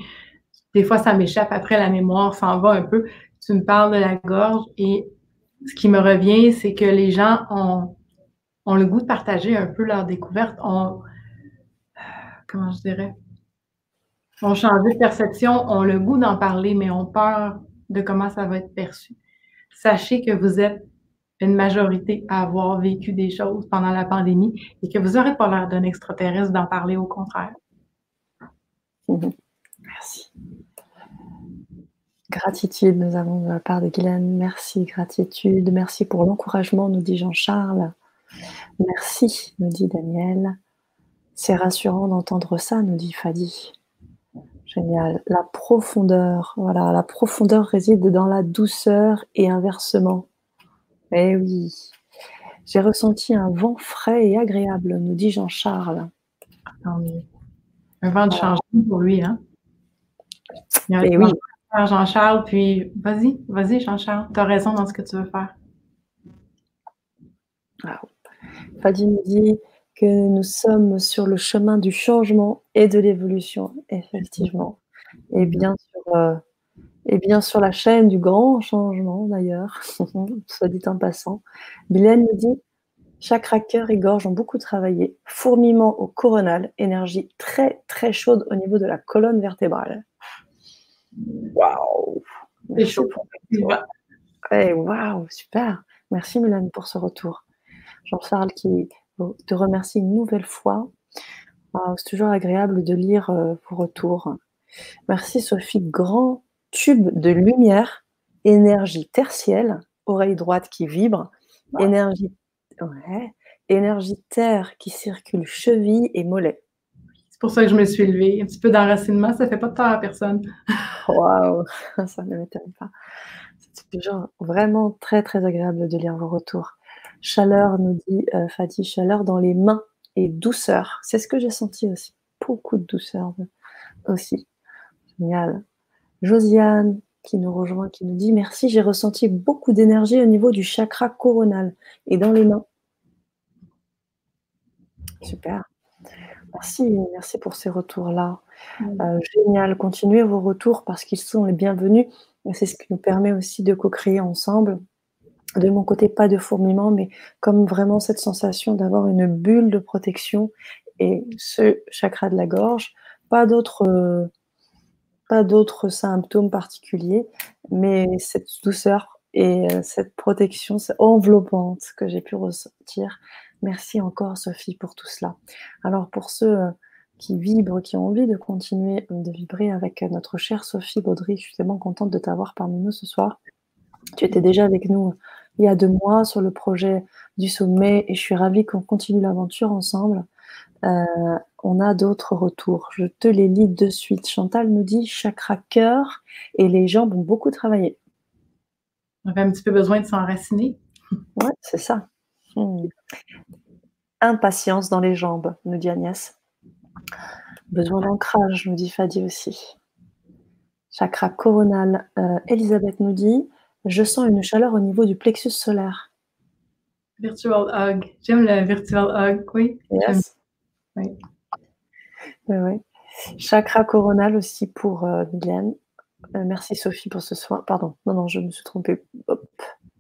des fois, ça m'échappe après la mémoire, s'en va un peu. Tu me parles de la gorge et ce qui me revient, c'est que les gens ont, le goût de partager un peu leur découverte, ont, comment je dirais, ont changé de perception, ont le goût d'en parler, mais ont peur de comment ça va être perçu. Sachez que vous êtes une majorité à avoir vécu des choses pendant la pandémie et que vous n'aurez pas l'air d'un extraterrestre d'en parler, au contraire. Merci. Gratitude, nous avons de la part de Guylaine. Merci, gratitude. Merci pour l'encouragement, nous dit Jean-Charles. Merci, nous dit Daniel. C'est rassurant d'entendre ça, nous dit Fadi. Génial. La profondeur, voilà, la profondeur réside dans la douceur et inversement. Eh oui. J'ai ressenti un vent frais et agréable, nous dit Jean-Charles. Un vent de changement pour lui, hein? Eh oui. Jean-Charles, puis vas-y, vas-y, Jean-Charles, tu as raison dans ce que tu veux faire. Fadi nous dit que nous sommes sur le chemin du changement et de l'évolution, effectivement. Et bien sur, euh, et bien sur la chaîne du grand changement, d'ailleurs, soit dit en passant. Bilène nous dit chakra cœur et gorge ont beaucoup travaillé. Fourmillement au coronal, énergie très très chaude au niveau de la colonne vertébrale. Waouh C'est chaud. Waouh, super. Merci Mélanie pour ce retour. Jean-Charles qui te remercie une nouvelle fois. c'est toujours agréable de lire euh, vos retours. Merci Sophie. Grand tube de lumière, énergie tertielle, oreille droite qui vibre, énergie, énergie terre qui circule cheville et mollet. C'est pour ça que je me suis levée. Un petit peu d'enracinement, ça fait pas de tort à personne. Waouh, ça ne m'étonne pas. C'est toujours vraiment très très agréable de lire vos retours. Chaleur, nous dit euh, Fatih, chaleur dans les mains et douceur. C'est ce que j'ai senti aussi. Beaucoup de douceur aussi. Génial. Josiane qui nous rejoint, qui nous dit Merci, j'ai ressenti beaucoup d'énergie au niveau du chakra coronal et dans les mains. Super. Merci, merci pour ces retours-là. Mm. Euh, génial. Continuez vos retours parce qu'ils sont les bienvenus. C'est ce qui nous permet aussi de co-créer ensemble de mon côté, pas de fourmillement, mais comme vraiment cette sensation d'avoir une bulle de protection et ce chakra de la gorge, pas d'autres euh, symptômes particuliers, mais cette douceur et euh, cette protection enveloppante que j'ai pu ressentir. Merci encore Sophie pour tout cela. Alors pour ceux euh, qui vibrent, qui ont envie de continuer de vibrer avec notre chère Sophie Baudry, je suis tellement contente de t'avoir parmi nous ce soir. Tu étais déjà avec nous il y a deux mois sur le projet du sommet et je suis ravie qu'on continue l'aventure ensemble. Euh, on a d'autres retours. Je te les lis de suite. Chantal nous dit chakra cœur et les jambes ont beaucoup travaillé. On avait un petit peu besoin de s'enraciner. Oui, c'est ça. Hmm. Impatience dans les jambes, nous dit Agnès. Besoin d'ancrage, nous dit Fadi aussi. Chakra coronal, euh, Elisabeth nous dit je sens une chaleur au niveau du plexus solaire. Virtual hug. J'aime le virtual hug, oui. Yes. Oui. oui. Chakra coronal aussi pour euh, Mylène. Euh, merci Sophie pour ce soin. Pardon, non, non, je me suis trompée. Hop.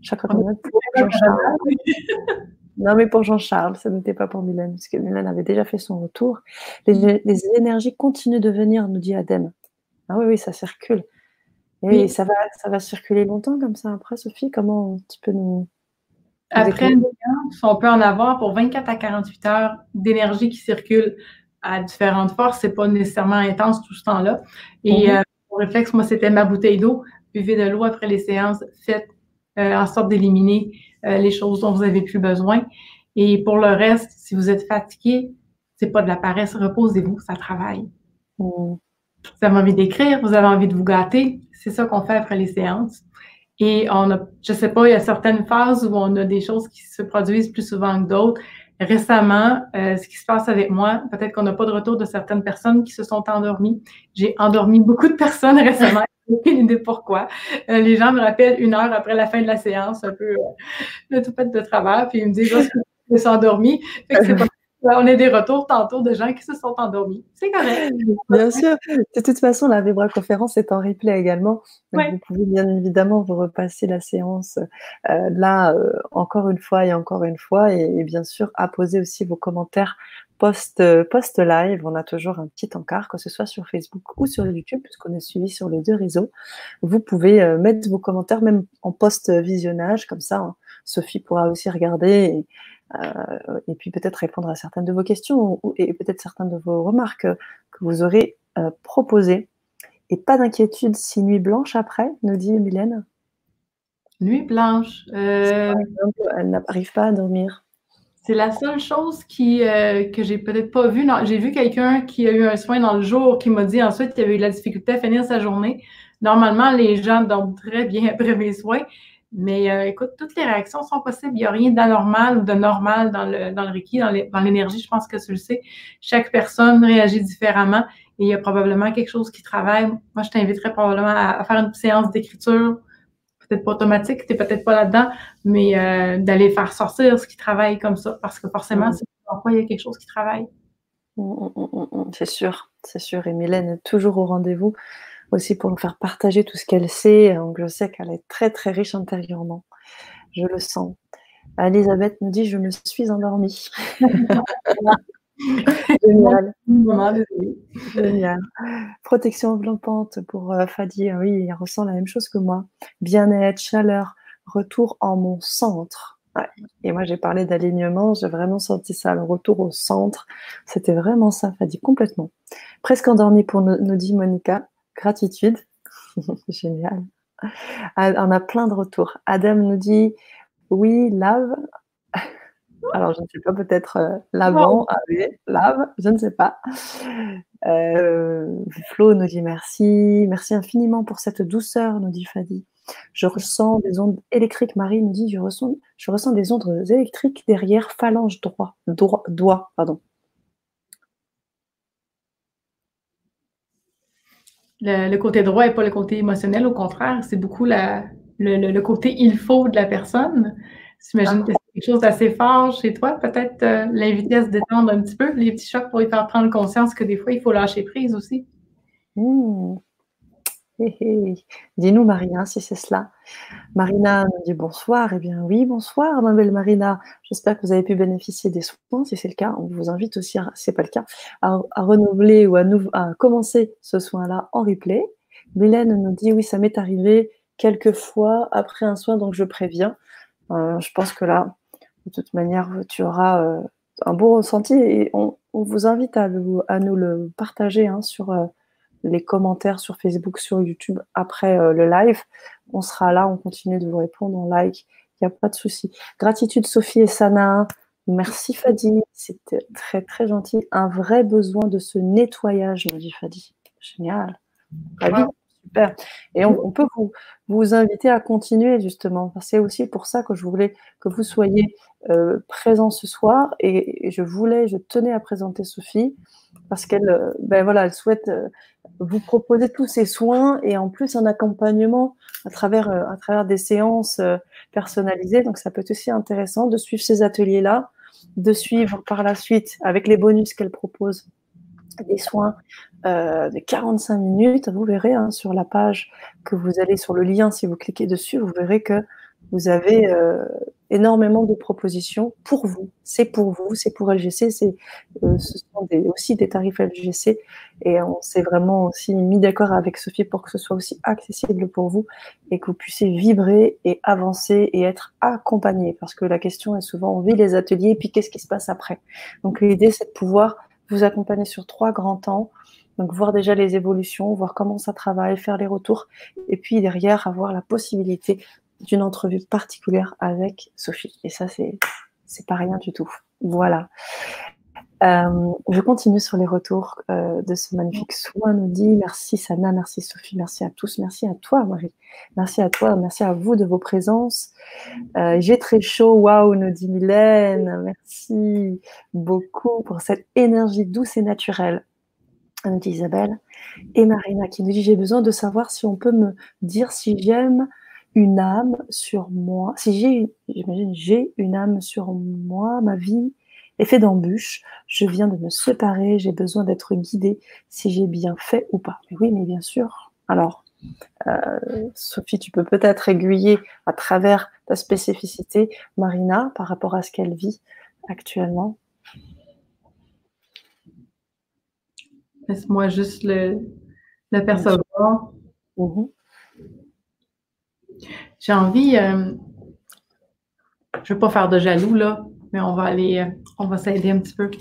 Chakra coronal pour Jean-Charles. non, mais pour Jean-Charles, ça n'était pas pour Mylène, parce que Mylène avait déjà fait son retour. Les, les énergies continuent de venir, nous dit Adem. Ah oui, oui, ça circule. Et ça va, ça va circuler longtemps comme ça après, Sophie Comment tu peux nous. Après une séance, on peut en avoir pour 24 à 48 heures d'énergie qui circule à différentes forces. C'est pas nécessairement intense tout ce temps-là. Et mhm. euh, mon réflexe, moi, c'était ma bouteille d'eau. Buvez de l'eau après les séances. Faites euh, en sorte d'éliminer euh, les choses dont vous avez plus besoin. Et pour le reste, si vous êtes fatigué, c'est pas de la paresse. Reposez-vous, ça travaille. Mhm. Vous avez envie d'écrire, vous avez envie de vous gâter, c'est ça qu'on fait après les séances. Et on a, je sais pas, il y a certaines phases où on a des choses qui se produisent plus souvent que d'autres. Récemment, euh, ce qui se passe avec moi, peut-être qu'on n'a pas de retour de certaines personnes qui se sont endormies. J'ai endormi beaucoup de personnes récemment. aucune idée pourquoi. Euh, les gens me rappellent une heure après la fin de la séance, un peu euh, tout fait de travers, puis ils me disent, je suis endormie. On a des retours tantôt de gens qui se sont endormis. C'est correct. Bien sûr. De toute façon, la Vibra conférence est en replay également. Vous pouvez bien évidemment vous repasser la séance euh, là euh, encore une fois et encore une fois et, bien sûr apposer aussi vos commentaires post, euh, post. On a toujours un petit encart, que ce soit sur Facebook ou sur YouTube, puisqu'on est suivi sur les deux réseaux. Vous pouvez mettre vos commentaires même en post visionnage, comme ça hein. Sophie pourra aussi regarder euh, et puis peut-être répondre à certaines de vos questions et peut-être certaines de vos remarques que vous aurez euh, proposées. Et pas d'inquiétude si nuit blanche après, nous dit Mylène. Nuit blanche. Euh, elle n'arrive pas à dormir. C'est la seule chose qui, que j'ai peut-être pas vue. J'ai vu quelqu'un qui a eu un soin dans le jour qui m'a dit ensuite qu'il avait eu de la difficulté à finir sa journée. Normalement, les gens dorment très bien après mes soins, mais euh, écoute, toutes les réactions sont possibles. Il n'y a rien d'anormal ou de normal dans le, dans le Reiki, dans l'énergie. Je pense que tu le sais. Chaque personne réagit différemment et il y a probablement quelque chose qui travaille. Moi, je t'inviterais probablement à, faire une séance d'écriture, peut-être pas automatique, tu n'es peut-être pas là-dedans, mais euh, d'aller faire sortir ce qui travaille comme ça parce que forcément, mm. c'est pourquoi il y a quelque chose qui travaille. Mm, mm, c'est sûr, c'est sûr. Et Mylène est toujours au rendez-vous aussi pour nous faire partager tout ce qu'elle sait. Donc je sais qu'elle est très très riche intérieurement. Je le sens. Elisabeth nous dit Je me suis endormie. Génial. Génial. Protection enveloppante pour euh, Fadi. Ah oui, il ressent la même chose que moi. Bien-être, chaleur, retour en mon centre. Et moi, j'ai parlé d'alignement, j'ai vraiment senti ça, le retour au centre. C'était vraiment ça, Fadi, complètement. Presque endormie pour nous dit Monica. Gratitude. Génial. Ah, on a plein de retours. Adam nous dit oui, lave. Alors, je ne sais pas, peut-être euh, lavant, lave, je ne sais pas. Euh, Flo nous dit merci. Merci infiniment pour cette douceur, nous dit Fadi. Je ressens des ondes électriques. Marie nous dit je ressens, je ressens des ondes électriques derrière phalange droit, droit, doigt. Pardon. Le, côté droit et pas le côté émotionnel. Au contraire, c'est beaucoup la, le, côté il faut de la personne. J'imagine que c'est quelque chose d'assez fort chez toi. Peut-être euh, l'inviter à se détendre un petit peu, les petits chocs pour lui faire prendre conscience que des fois, il faut lâcher prise aussi. Dis-nous, Marina, si c'est cela. Marina nous dit bonsoir. Eh bien, oui, bonsoir, ma belle Marina. J'espère que vous avez pu bénéficier des soins. Si c'est le cas, on vous invite aussi, si ce n'est pas le cas, à, renouveler ou à, commencer ce soin-là en replay. Mylène nous dit oui, ça m'est arrivé quelques fois après un soin, donc je préviens. Euh, je pense que là, de toute manière, tu auras euh, un beau ressenti et on, vous invite à, nous le partager hein, sur. Euh, les commentaires sur Facebook, sur YouTube après euh, le live. On sera là, on continue de vous répondre, on like, il n'y a pas de souci. Gratitude Sophie et Sana. Merci Fadi, c'était très très gentil. Un vrai besoin de ce nettoyage, me dit Fadi. Génial. super. Et on, peut vous, vous inviter à continuer justement. C'est aussi pour ça que je voulais que vous soyez euh, présents ce soir et, je voulais, je tenais à présenter Sophie parce qu'elle, euh, ben voilà, elle souhaite vous proposez tous ces soins et en plus un accompagnement à travers, euh, à travers des séances euh, personnalisées. Donc ça peut être aussi intéressant de suivre ces ateliers-là, de suivre par la suite avec les bonus qu'elle propose des soins euh, de 45 minutes. Vous verrez hein, sur la page que vous allez sur le lien, si vous cliquez dessus, vous verrez que vous avez euh, énormément de propositions pour vous. C'est pour vous, c'est pour LGC, euh, ce sont aussi des tarifs LGC. Et on s'est vraiment aussi mis d'accord avec Sophie pour que ce soit aussi accessible pour vous et que vous puissiez vibrer et avancer et être accompagné. Parce que la question est souvent, on vit les ateliers et puis qu'est-ce qui se passe après? Donc l'idée, c'est de pouvoir vous accompagner sur trois grands temps. Donc voir déjà les évolutions, voir comment ça travaille, faire les retours, et puis derrière avoir la possibilité d'une entrevue particulière avec Sophie. Et ça, c'est, pas rien du tout. Voilà. Euh, je continue sur les retours euh, de ce magnifique soin. Nous dit merci Sana, merci Sophie, merci à tous, merci à toi Marie, merci à toi, merci à vous de vos présences. Euh, j'ai très chaud, waouh, nous dit Mylène, merci beaucoup pour cette énergie douce et naturelle. Nous dit Isabelle et Marina qui nous dit j'ai besoin de savoir si on peut me dire si j'aime une âme sur moi, si j'ai, j'imagine, j'ai une âme sur moi, ma vie Effet d'embûche, je viens de me séparer, j'ai besoin d'être guidée si j'ai bien fait ou pas. Mais oui, mais bien sûr. Alors, euh, Sophie, tu peux peut-être aiguiller à travers ta spécificité Marina par rapport à ce qu'elle vit actuellement. Laisse-moi juste le, percevoir. Mhm. J'ai envie, euh, je ne vais pas faire de jaloux là, mais on va aller, euh, on va s'aider un petit peu.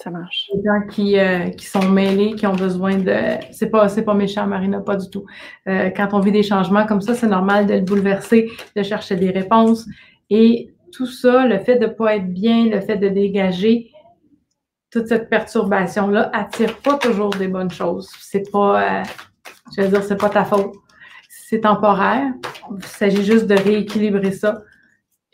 Ça marche. Les gens qui, euh, qui sont mêlés, qui ont besoin de. C'est pas, c'est pas méchant, Marina, pas du tout. quand on vit des changements comme ça, c'est normal de le bouleverser, de chercher des réponses. Et tout ça, le fait de ne pas être bien, le fait de dégager, toute cette perturbation-là attire pas toujours des bonnes choses. C'est pas, euh, je veux dire, c'est pas ta faute. C'est temporaire. Il s'agit juste de rééquilibrer ça.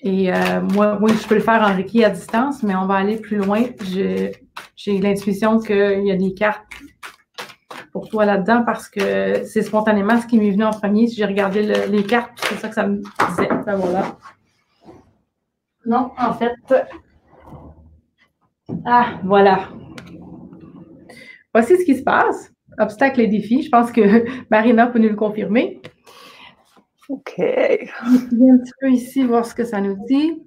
Et euh, moi, oui, je peux le faire en Reiki à distance, mais on va aller plus loin. J'ai l'intuition qu'il y a des cartes pour toi là-dedans parce que c'est spontanément ce qui m'est venu en premier. J'ai regardé les cartes, c'est ça que ça me disait. Ben voilà. Non, en fait, ah, voilà. Voici ce qui se passe. Obstacles et défis. Je pense que Marina peut nous le confirmer. OK. Je vais un petit peu ici voir ce que ça nous dit?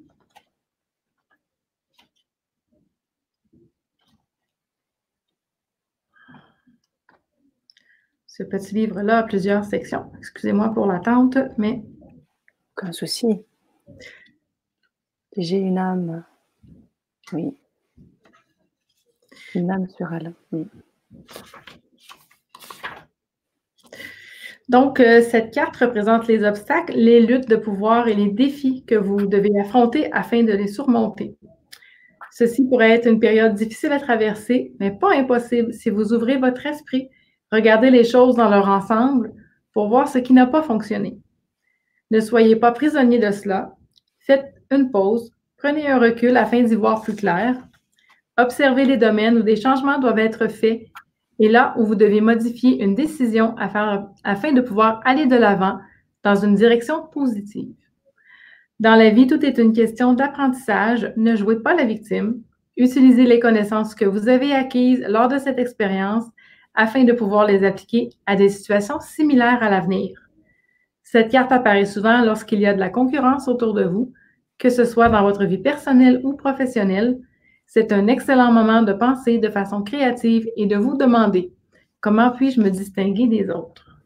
Ce petit livre-là a plusieurs sections. Excusez-moi pour l'attente, mais. Aucun souci. J'ai une âme. Oui. Une âme sur elle. Donc, euh, cette carte représente les obstacles, les luttes de pouvoir et les défis que vous devez affronter afin de les surmonter. Ceci pourrait être une période difficile à traverser, mais pas impossible si vous ouvrez votre esprit, regardez les choses dans leur ensemble pour voir ce qui n'a pas fonctionné. Ne soyez pas prisonnier de cela. Faites une pause, prenez un recul afin d'y voir plus clair Observez les domaines où des changements doivent être faits et là où vous devez modifier une décision afin, de pouvoir aller de l'avant dans une direction positive. Dans la vie, tout est une question d'apprentissage. Ne jouez pas la victime. Utilisez les connaissances que vous avez acquises lors de cette expérience afin de pouvoir les appliquer à des situations similaires à l'avenir. Cette carte apparaît souvent lorsqu'il y a de la concurrence autour de vous, que ce soit dans votre vie personnelle ou professionnelle, c'est un excellent moment de penser de façon créative et de vous demander comment puis-je me distinguer des autres.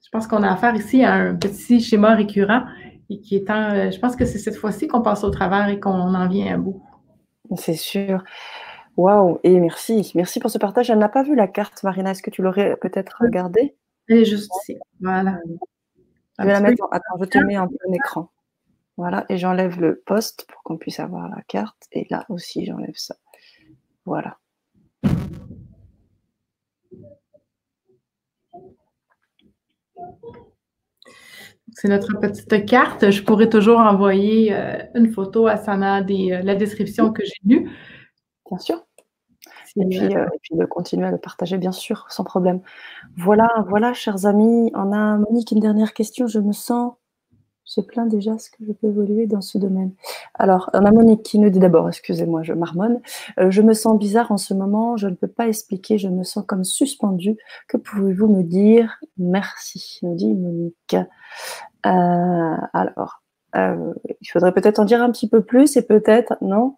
Je pense qu'on a affaire ici à un petit schéma récurrent et qui est euh, je pense que c'est cette fois-ci qu'on passe au travers et qu'on en vient à bout. C'est sûr. Waouh, et merci. Merci pour ce partage. Elle n'a pas vu la carte, Marina. Est-ce que tu l'aurais peut-être regardée? Elle est juste ici. Voilà. Je vais la mettre Attends, je te mets en plein écran. Voilà, et j'enlève le poste pour qu'on puisse avoir la carte. Et là aussi, j'enlève ça. Voilà. C'est notre petite carte. Je pourrais toujours envoyer euh, une photo à Sana de euh, la description que j'ai lue. Bien sûr. Et puis, euh, et puis, de continuer à le partager, bien sûr, sans problème. Voilà, voilà, chers amis. On a Monique une dernière question. Je me sens j'ai plein déjà ce que je peux évoluer dans ce domaine. Alors, on a Monique qui nous dit d'abord, excusez-moi, je marmonne, euh, je me sens bizarre en ce moment, je ne peux pas expliquer, je me sens comme suspendue. Que pouvez-vous me dire? Merci, nous dit Monique. Euh, alors, euh, il faudrait peut-être en dire un petit peu plus et peut-être, non?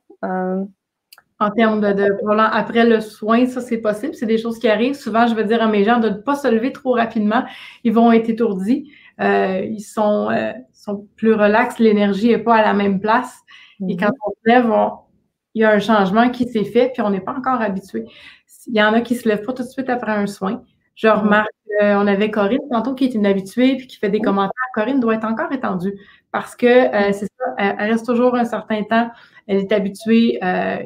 En termes de, de après le soin, ça c'est possible, c'est des choses qui arrivent. Souvent, je veux dire à mes gens de ne pas se lever trop rapidement, ils vont être étourdis. Euh, ils sont, euh, sont plus relax, l'énergie n'est pas à la même place. Et quand mhm. on se lève, il y a un changement qui s'est fait, puis on n'est pas encore habitué. Il y en a qui se lèvent pas tout de suite après un soin. Je mhm. remarque, on avait Corinne tantôt qui est une habituée puis qui fait des commentaires. Corinne doit être encore étendue parce que euh, mhm. c'est ça, elle, reste toujours un certain temps. Elle est habituée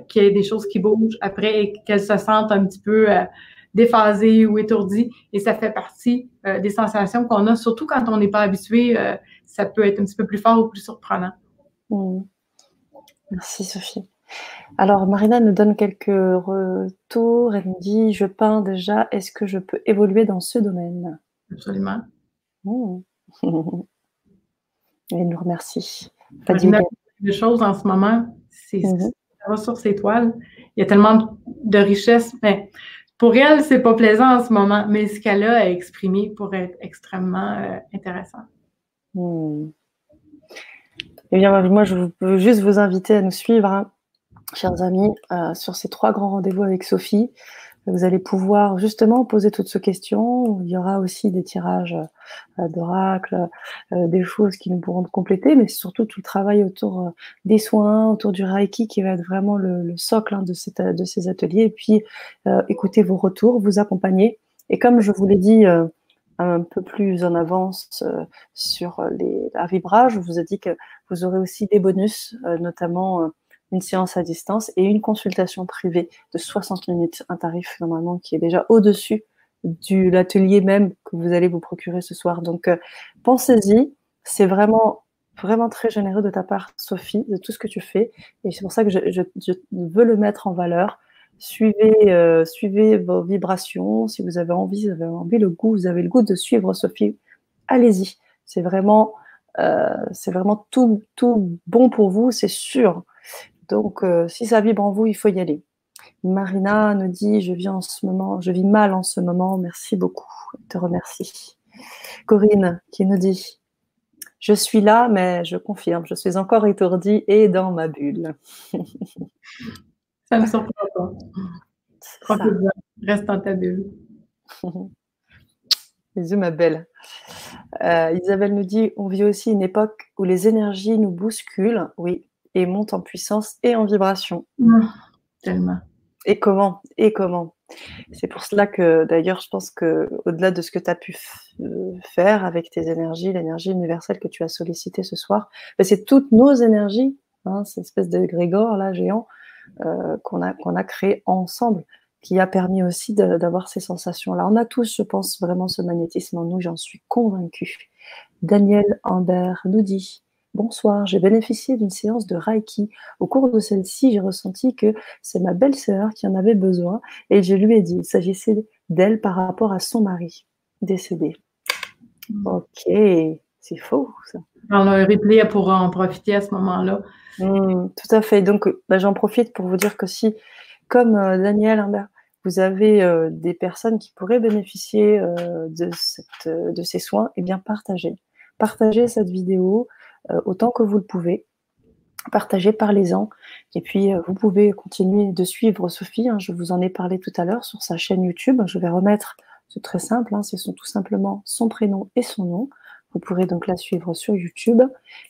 qu'il y ait des choses qui bougent après et qu'elle se sente un petit peu déphasé ou étourdi. Et ça fait partie euh, des sensations qu'on a, surtout quand on n'est pas habitué. Euh, ça peut être un petit peu plus fort ou plus surprenant. Mmh. Merci, Sophie. Alors, Marina nous donne quelques retours. Elle nous dit Je peins déjà, est-ce que je peux évoluer dans ce domaine? Absolument. Mmh. Elle nous remercie. Pas des choses en ce moment. c'est mmh ressources étoiles. Il y a tellement de richesse, mais pour elle, c'est pas plaisant en ce moment, mais ce qu'elle a à exprimer pourrait être extrêmement euh, intéressant. Hmm. Eh bien, moi, je veux juste vous inviter à nous suivre, hein, chers amis, euh, sur ces trois grands rendez-vous avec Sophie. Vous allez pouvoir justement poser toutes ces questions. Il y aura aussi des tirages euh, d'oracle, euh, des choses qui nous pourront compléter, mais surtout tout le travail autour euh, des soins, autour du Reiki qui va être vraiment le, socle hein, de, ces ateliers. Et puis, écoutez vos retours, vous accompagner. Et comme je vous l'ai dit un peu plus en avance sur les, la Vibra, je vous ai dit que vous aurez aussi des bonus, notamment une séance à distance et une consultation privée de 60 minutes, un tarif normalement qui est déjà au-dessus de l'atelier même que vous allez vous procurer ce soir. Donc euh, pensez-y, c'est vraiment vraiment très généreux de ta part, Sophie, de tout ce que tu fais. Et c'est pour ça que je, veux le mettre en valeur. Suivez, euh, suivez vos vibrations. Si vous avez envie, vous avez envie, le goût, vous avez le goût de suivre Sophie, allez-y. C'est vraiment, euh, c'est vraiment tout, tout bon pour vous, c'est sûr. Donc, euh, si ça vibre en vous, il faut y aller. Marina nous dit Je vis en ce moment, je vis mal en ce moment. Merci beaucoup. Je te remercie. Corinne qui nous dit Je suis là, mais je confirme, je suis encore étourdie et dans ma bulle. ça me surprend pas. Reste dans ta bulle. Bisous, ma belle. Euh, Isabelle nous dit On vit aussi une époque où les énergies nous bousculent. Oui, et monte en puissance et en vibration. Mmh. tellement. Et comment Et comment? C'est pour cela que d'ailleurs, je pense que au-delà de ce que tu as pu euh, faire avec tes énergies, l'énergie universelle que tu as sollicitée ce soir, ben, c'est toutes nos énergies, hein, cette espèce de grégor là géant euh, qu'on a qu'on a créé ensemble qui a permis aussi d'avoir ces sensations-là. On a tous, je pense, vraiment ce magnétisme en nous, j'en suis convaincue. Daniel Amber nous dit Bonsoir, j'ai bénéficié d'une séance de Reiki. Au cours de celle-ci, j'ai ressenti que c'est ma belle-sœur qui en avait besoin et je lui ai dit, il s'agissait d'elle par rapport à son mari décédé. Hmm. Ok, c'est faux ça. On a un replay pour en profiter à ce moment-là. Hmm, tout à fait. Donc, bah, j'en profite pour vous dire que si, comme euh, Daniel Humbert, vous avez euh, des personnes qui pourraient bénéficier euh, de, de, ces soins, eh bien, partagez. Partagez cette vidéo, autant que vous le pouvez. Partagez, parlez-en. Et puis, euh, vous pouvez continuer de suivre Sophie. Hein. je vous en ai parlé tout à l'heure sur sa chaîne YouTube. Je vais remettre, c'est très simple, hein, c'est tout simplement son prénom et son nom. Vous pourrez donc la suivre sur YouTube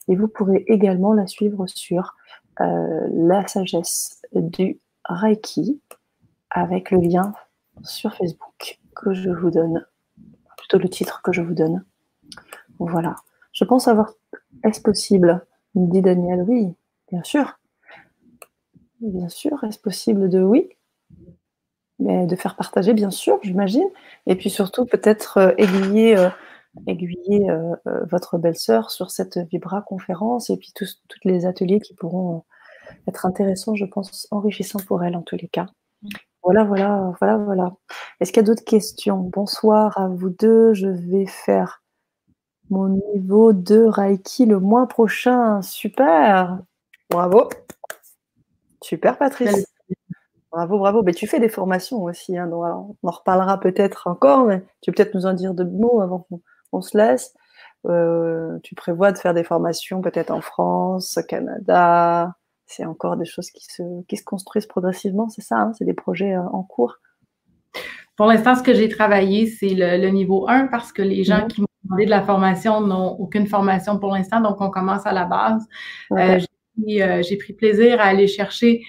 et vous pourrez également la suivre sur euh, la sagesse du Reiki avec le lien sur Facebook que je vous donne, plutôt le titre que je vous donne. Voilà. Je pense avoir est-ce possible? Dit Daniel. Oui, bien sûr. Bien sûr, est-ce possible de oui? Mais de faire partager, bien sûr, j'imagine. Et puis surtout, peut-être euh, aiguiller, euh, aiguiller euh, votre belle-sœur sur cette Vibra conférence et puis tous les ateliers qui pourront être intéressants, je pense, enrichissants pour elle en tous les cas. Voilà, voilà, voilà, voilà. Est-ce qu'il y a d'autres questions? Bonsoir à vous deux. Je vais faire mon niveau de Reiki le mois prochain. Super. Bravo. Super, Patrice. Bravo, bravo. Mais tu fais des formations aussi. Hein, on en reparlera peut-être encore, mais tu peux peut-être nous en dire deux mots avant qu'on se laisse. Euh, tu prévois de faire des formations peut-être en France, au Canada. C'est encore des choses qui se, qui se construisent progressivement, c'est ça hein, C'est des projets euh, en cours? Pour l'instant, ce que j'ai travaillé, c'est le, niveau 1 parce que les gens mhm. qui de la formation n'ont aucune formation pour l'instant, donc on commence à la base. Euh, euh, j'ai pris plaisir à aller chercher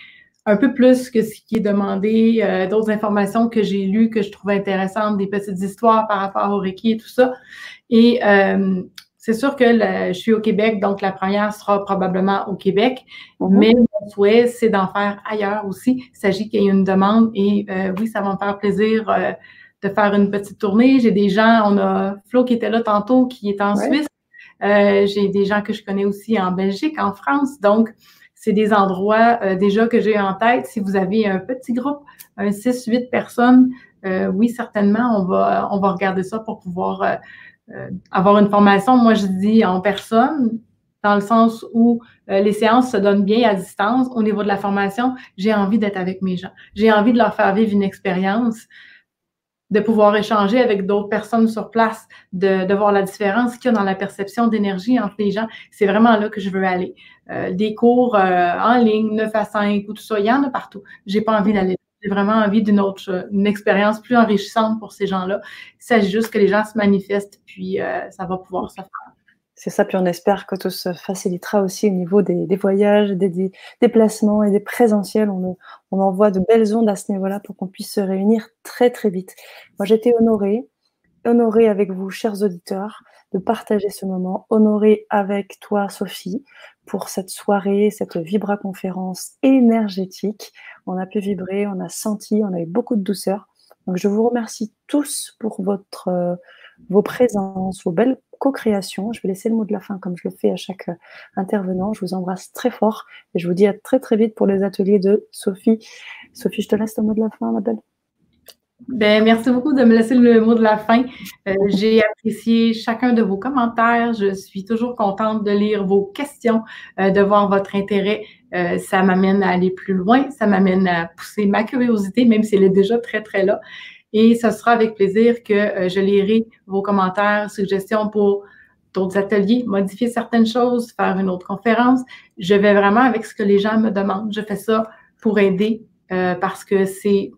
un peu plus que ce qui est demandé, euh, d'autres informations que j'ai lues, que je trouvais intéressantes, des petites histoires par rapport au Reiki et tout ça. Et c'est sûr que je suis au Québec, donc la première sera probablement au Québec, mhm. mais mon souhait, c'est d'en faire ailleurs aussi. Il s'agit qu'il y ait une demande et oui, ça va me faire plaisir de faire une petite tournée. J'ai des gens, on a Flo qui était là tantôt, qui est en Suisse. Euh, j'ai des gens que je connais aussi en Belgique, en France. Donc, c'est des endroits euh, déjà que j'ai en tête. Si vous avez un petit groupe, un 6-8 personnes, euh, oui, certainement, on va, on va regarder ça pour pouvoir avoir une formation. Moi, je dis en personne, dans le sens où euh, les séances se donnent bien à distance. Au niveau de la formation, j'ai envie d'être avec mes gens. J'ai envie de leur faire vivre une expérience, de pouvoir échanger avec d'autres personnes sur place, de, de voir la différence qu'il y a dans la perception d'énergie entre les gens. C'est vraiment là que je veux aller. Euh, des cours euh, en ligne, 9 à 5 ou tout ça, il y en a partout. J'ai pas envie d'aller j'ai vraiment envie d'une autre, une expérience plus enrichissante pour ces gens-là. Il s'agit juste que les gens se manifestent, puis ça va pouvoir se faire. C'est ça, puis on espère que tout se facilitera aussi au niveau des, voyages, des, déplacements et des présentiels. On, envoie de belles ondes à ce niveau-là pour qu'on puisse se réunir très très vite. Moi, j'étais honorée, honorée avec vous, chers auditeurs, de partager ce moment, honorée avec toi, Sophie, pour cette soirée, cette vibra-conférence énergétique. On a pu vibrer, on a senti, on a eu beaucoup de douceur. Donc, je vous remercie tous pour votre, euh, vos présences, vos belles co-création. Je vais laisser le mot de la fin comme je le fais à chaque euh, intervenant. Je vous embrasse très fort et je vous dis à très très vite pour les ateliers de Sophie. Sophie, je te laisse le mot de la fin, ma belle. Ben, merci beaucoup de me laisser le mot de la fin. Euh, j'ai apprécié chacun de vos commentaires. Je suis toujours contente de lire vos questions, euh, de voir votre intérêt. ça m'amène à aller plus loin, ça m'amène à pousser ma curiosité, même si elle est déjà très, très là. Et ce sera avec plaisir que euh, je lirai vos commentaires, suggestions pour d'autres ateliers, modifier certaines choses, faire une autre conférence. Je vais vraiment avec ce que les gens me demandent. Je fais ça pour aider euh, parce que c'est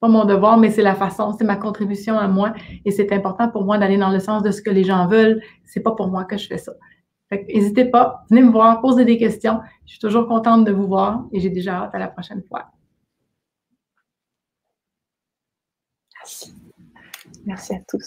pas mon devoir, mais c'est la façon, c'est ma contribution à moi et c'est important pour moi d'aller dans le sens de ce que les gens veulent. C'est pas pour moi que je fais ça. N'hésitez pas, venez me voir, posez des questions. Je suis toujours contente de vous voir et j'ai déjà hâte à la prochaine fois. Merci. À tous.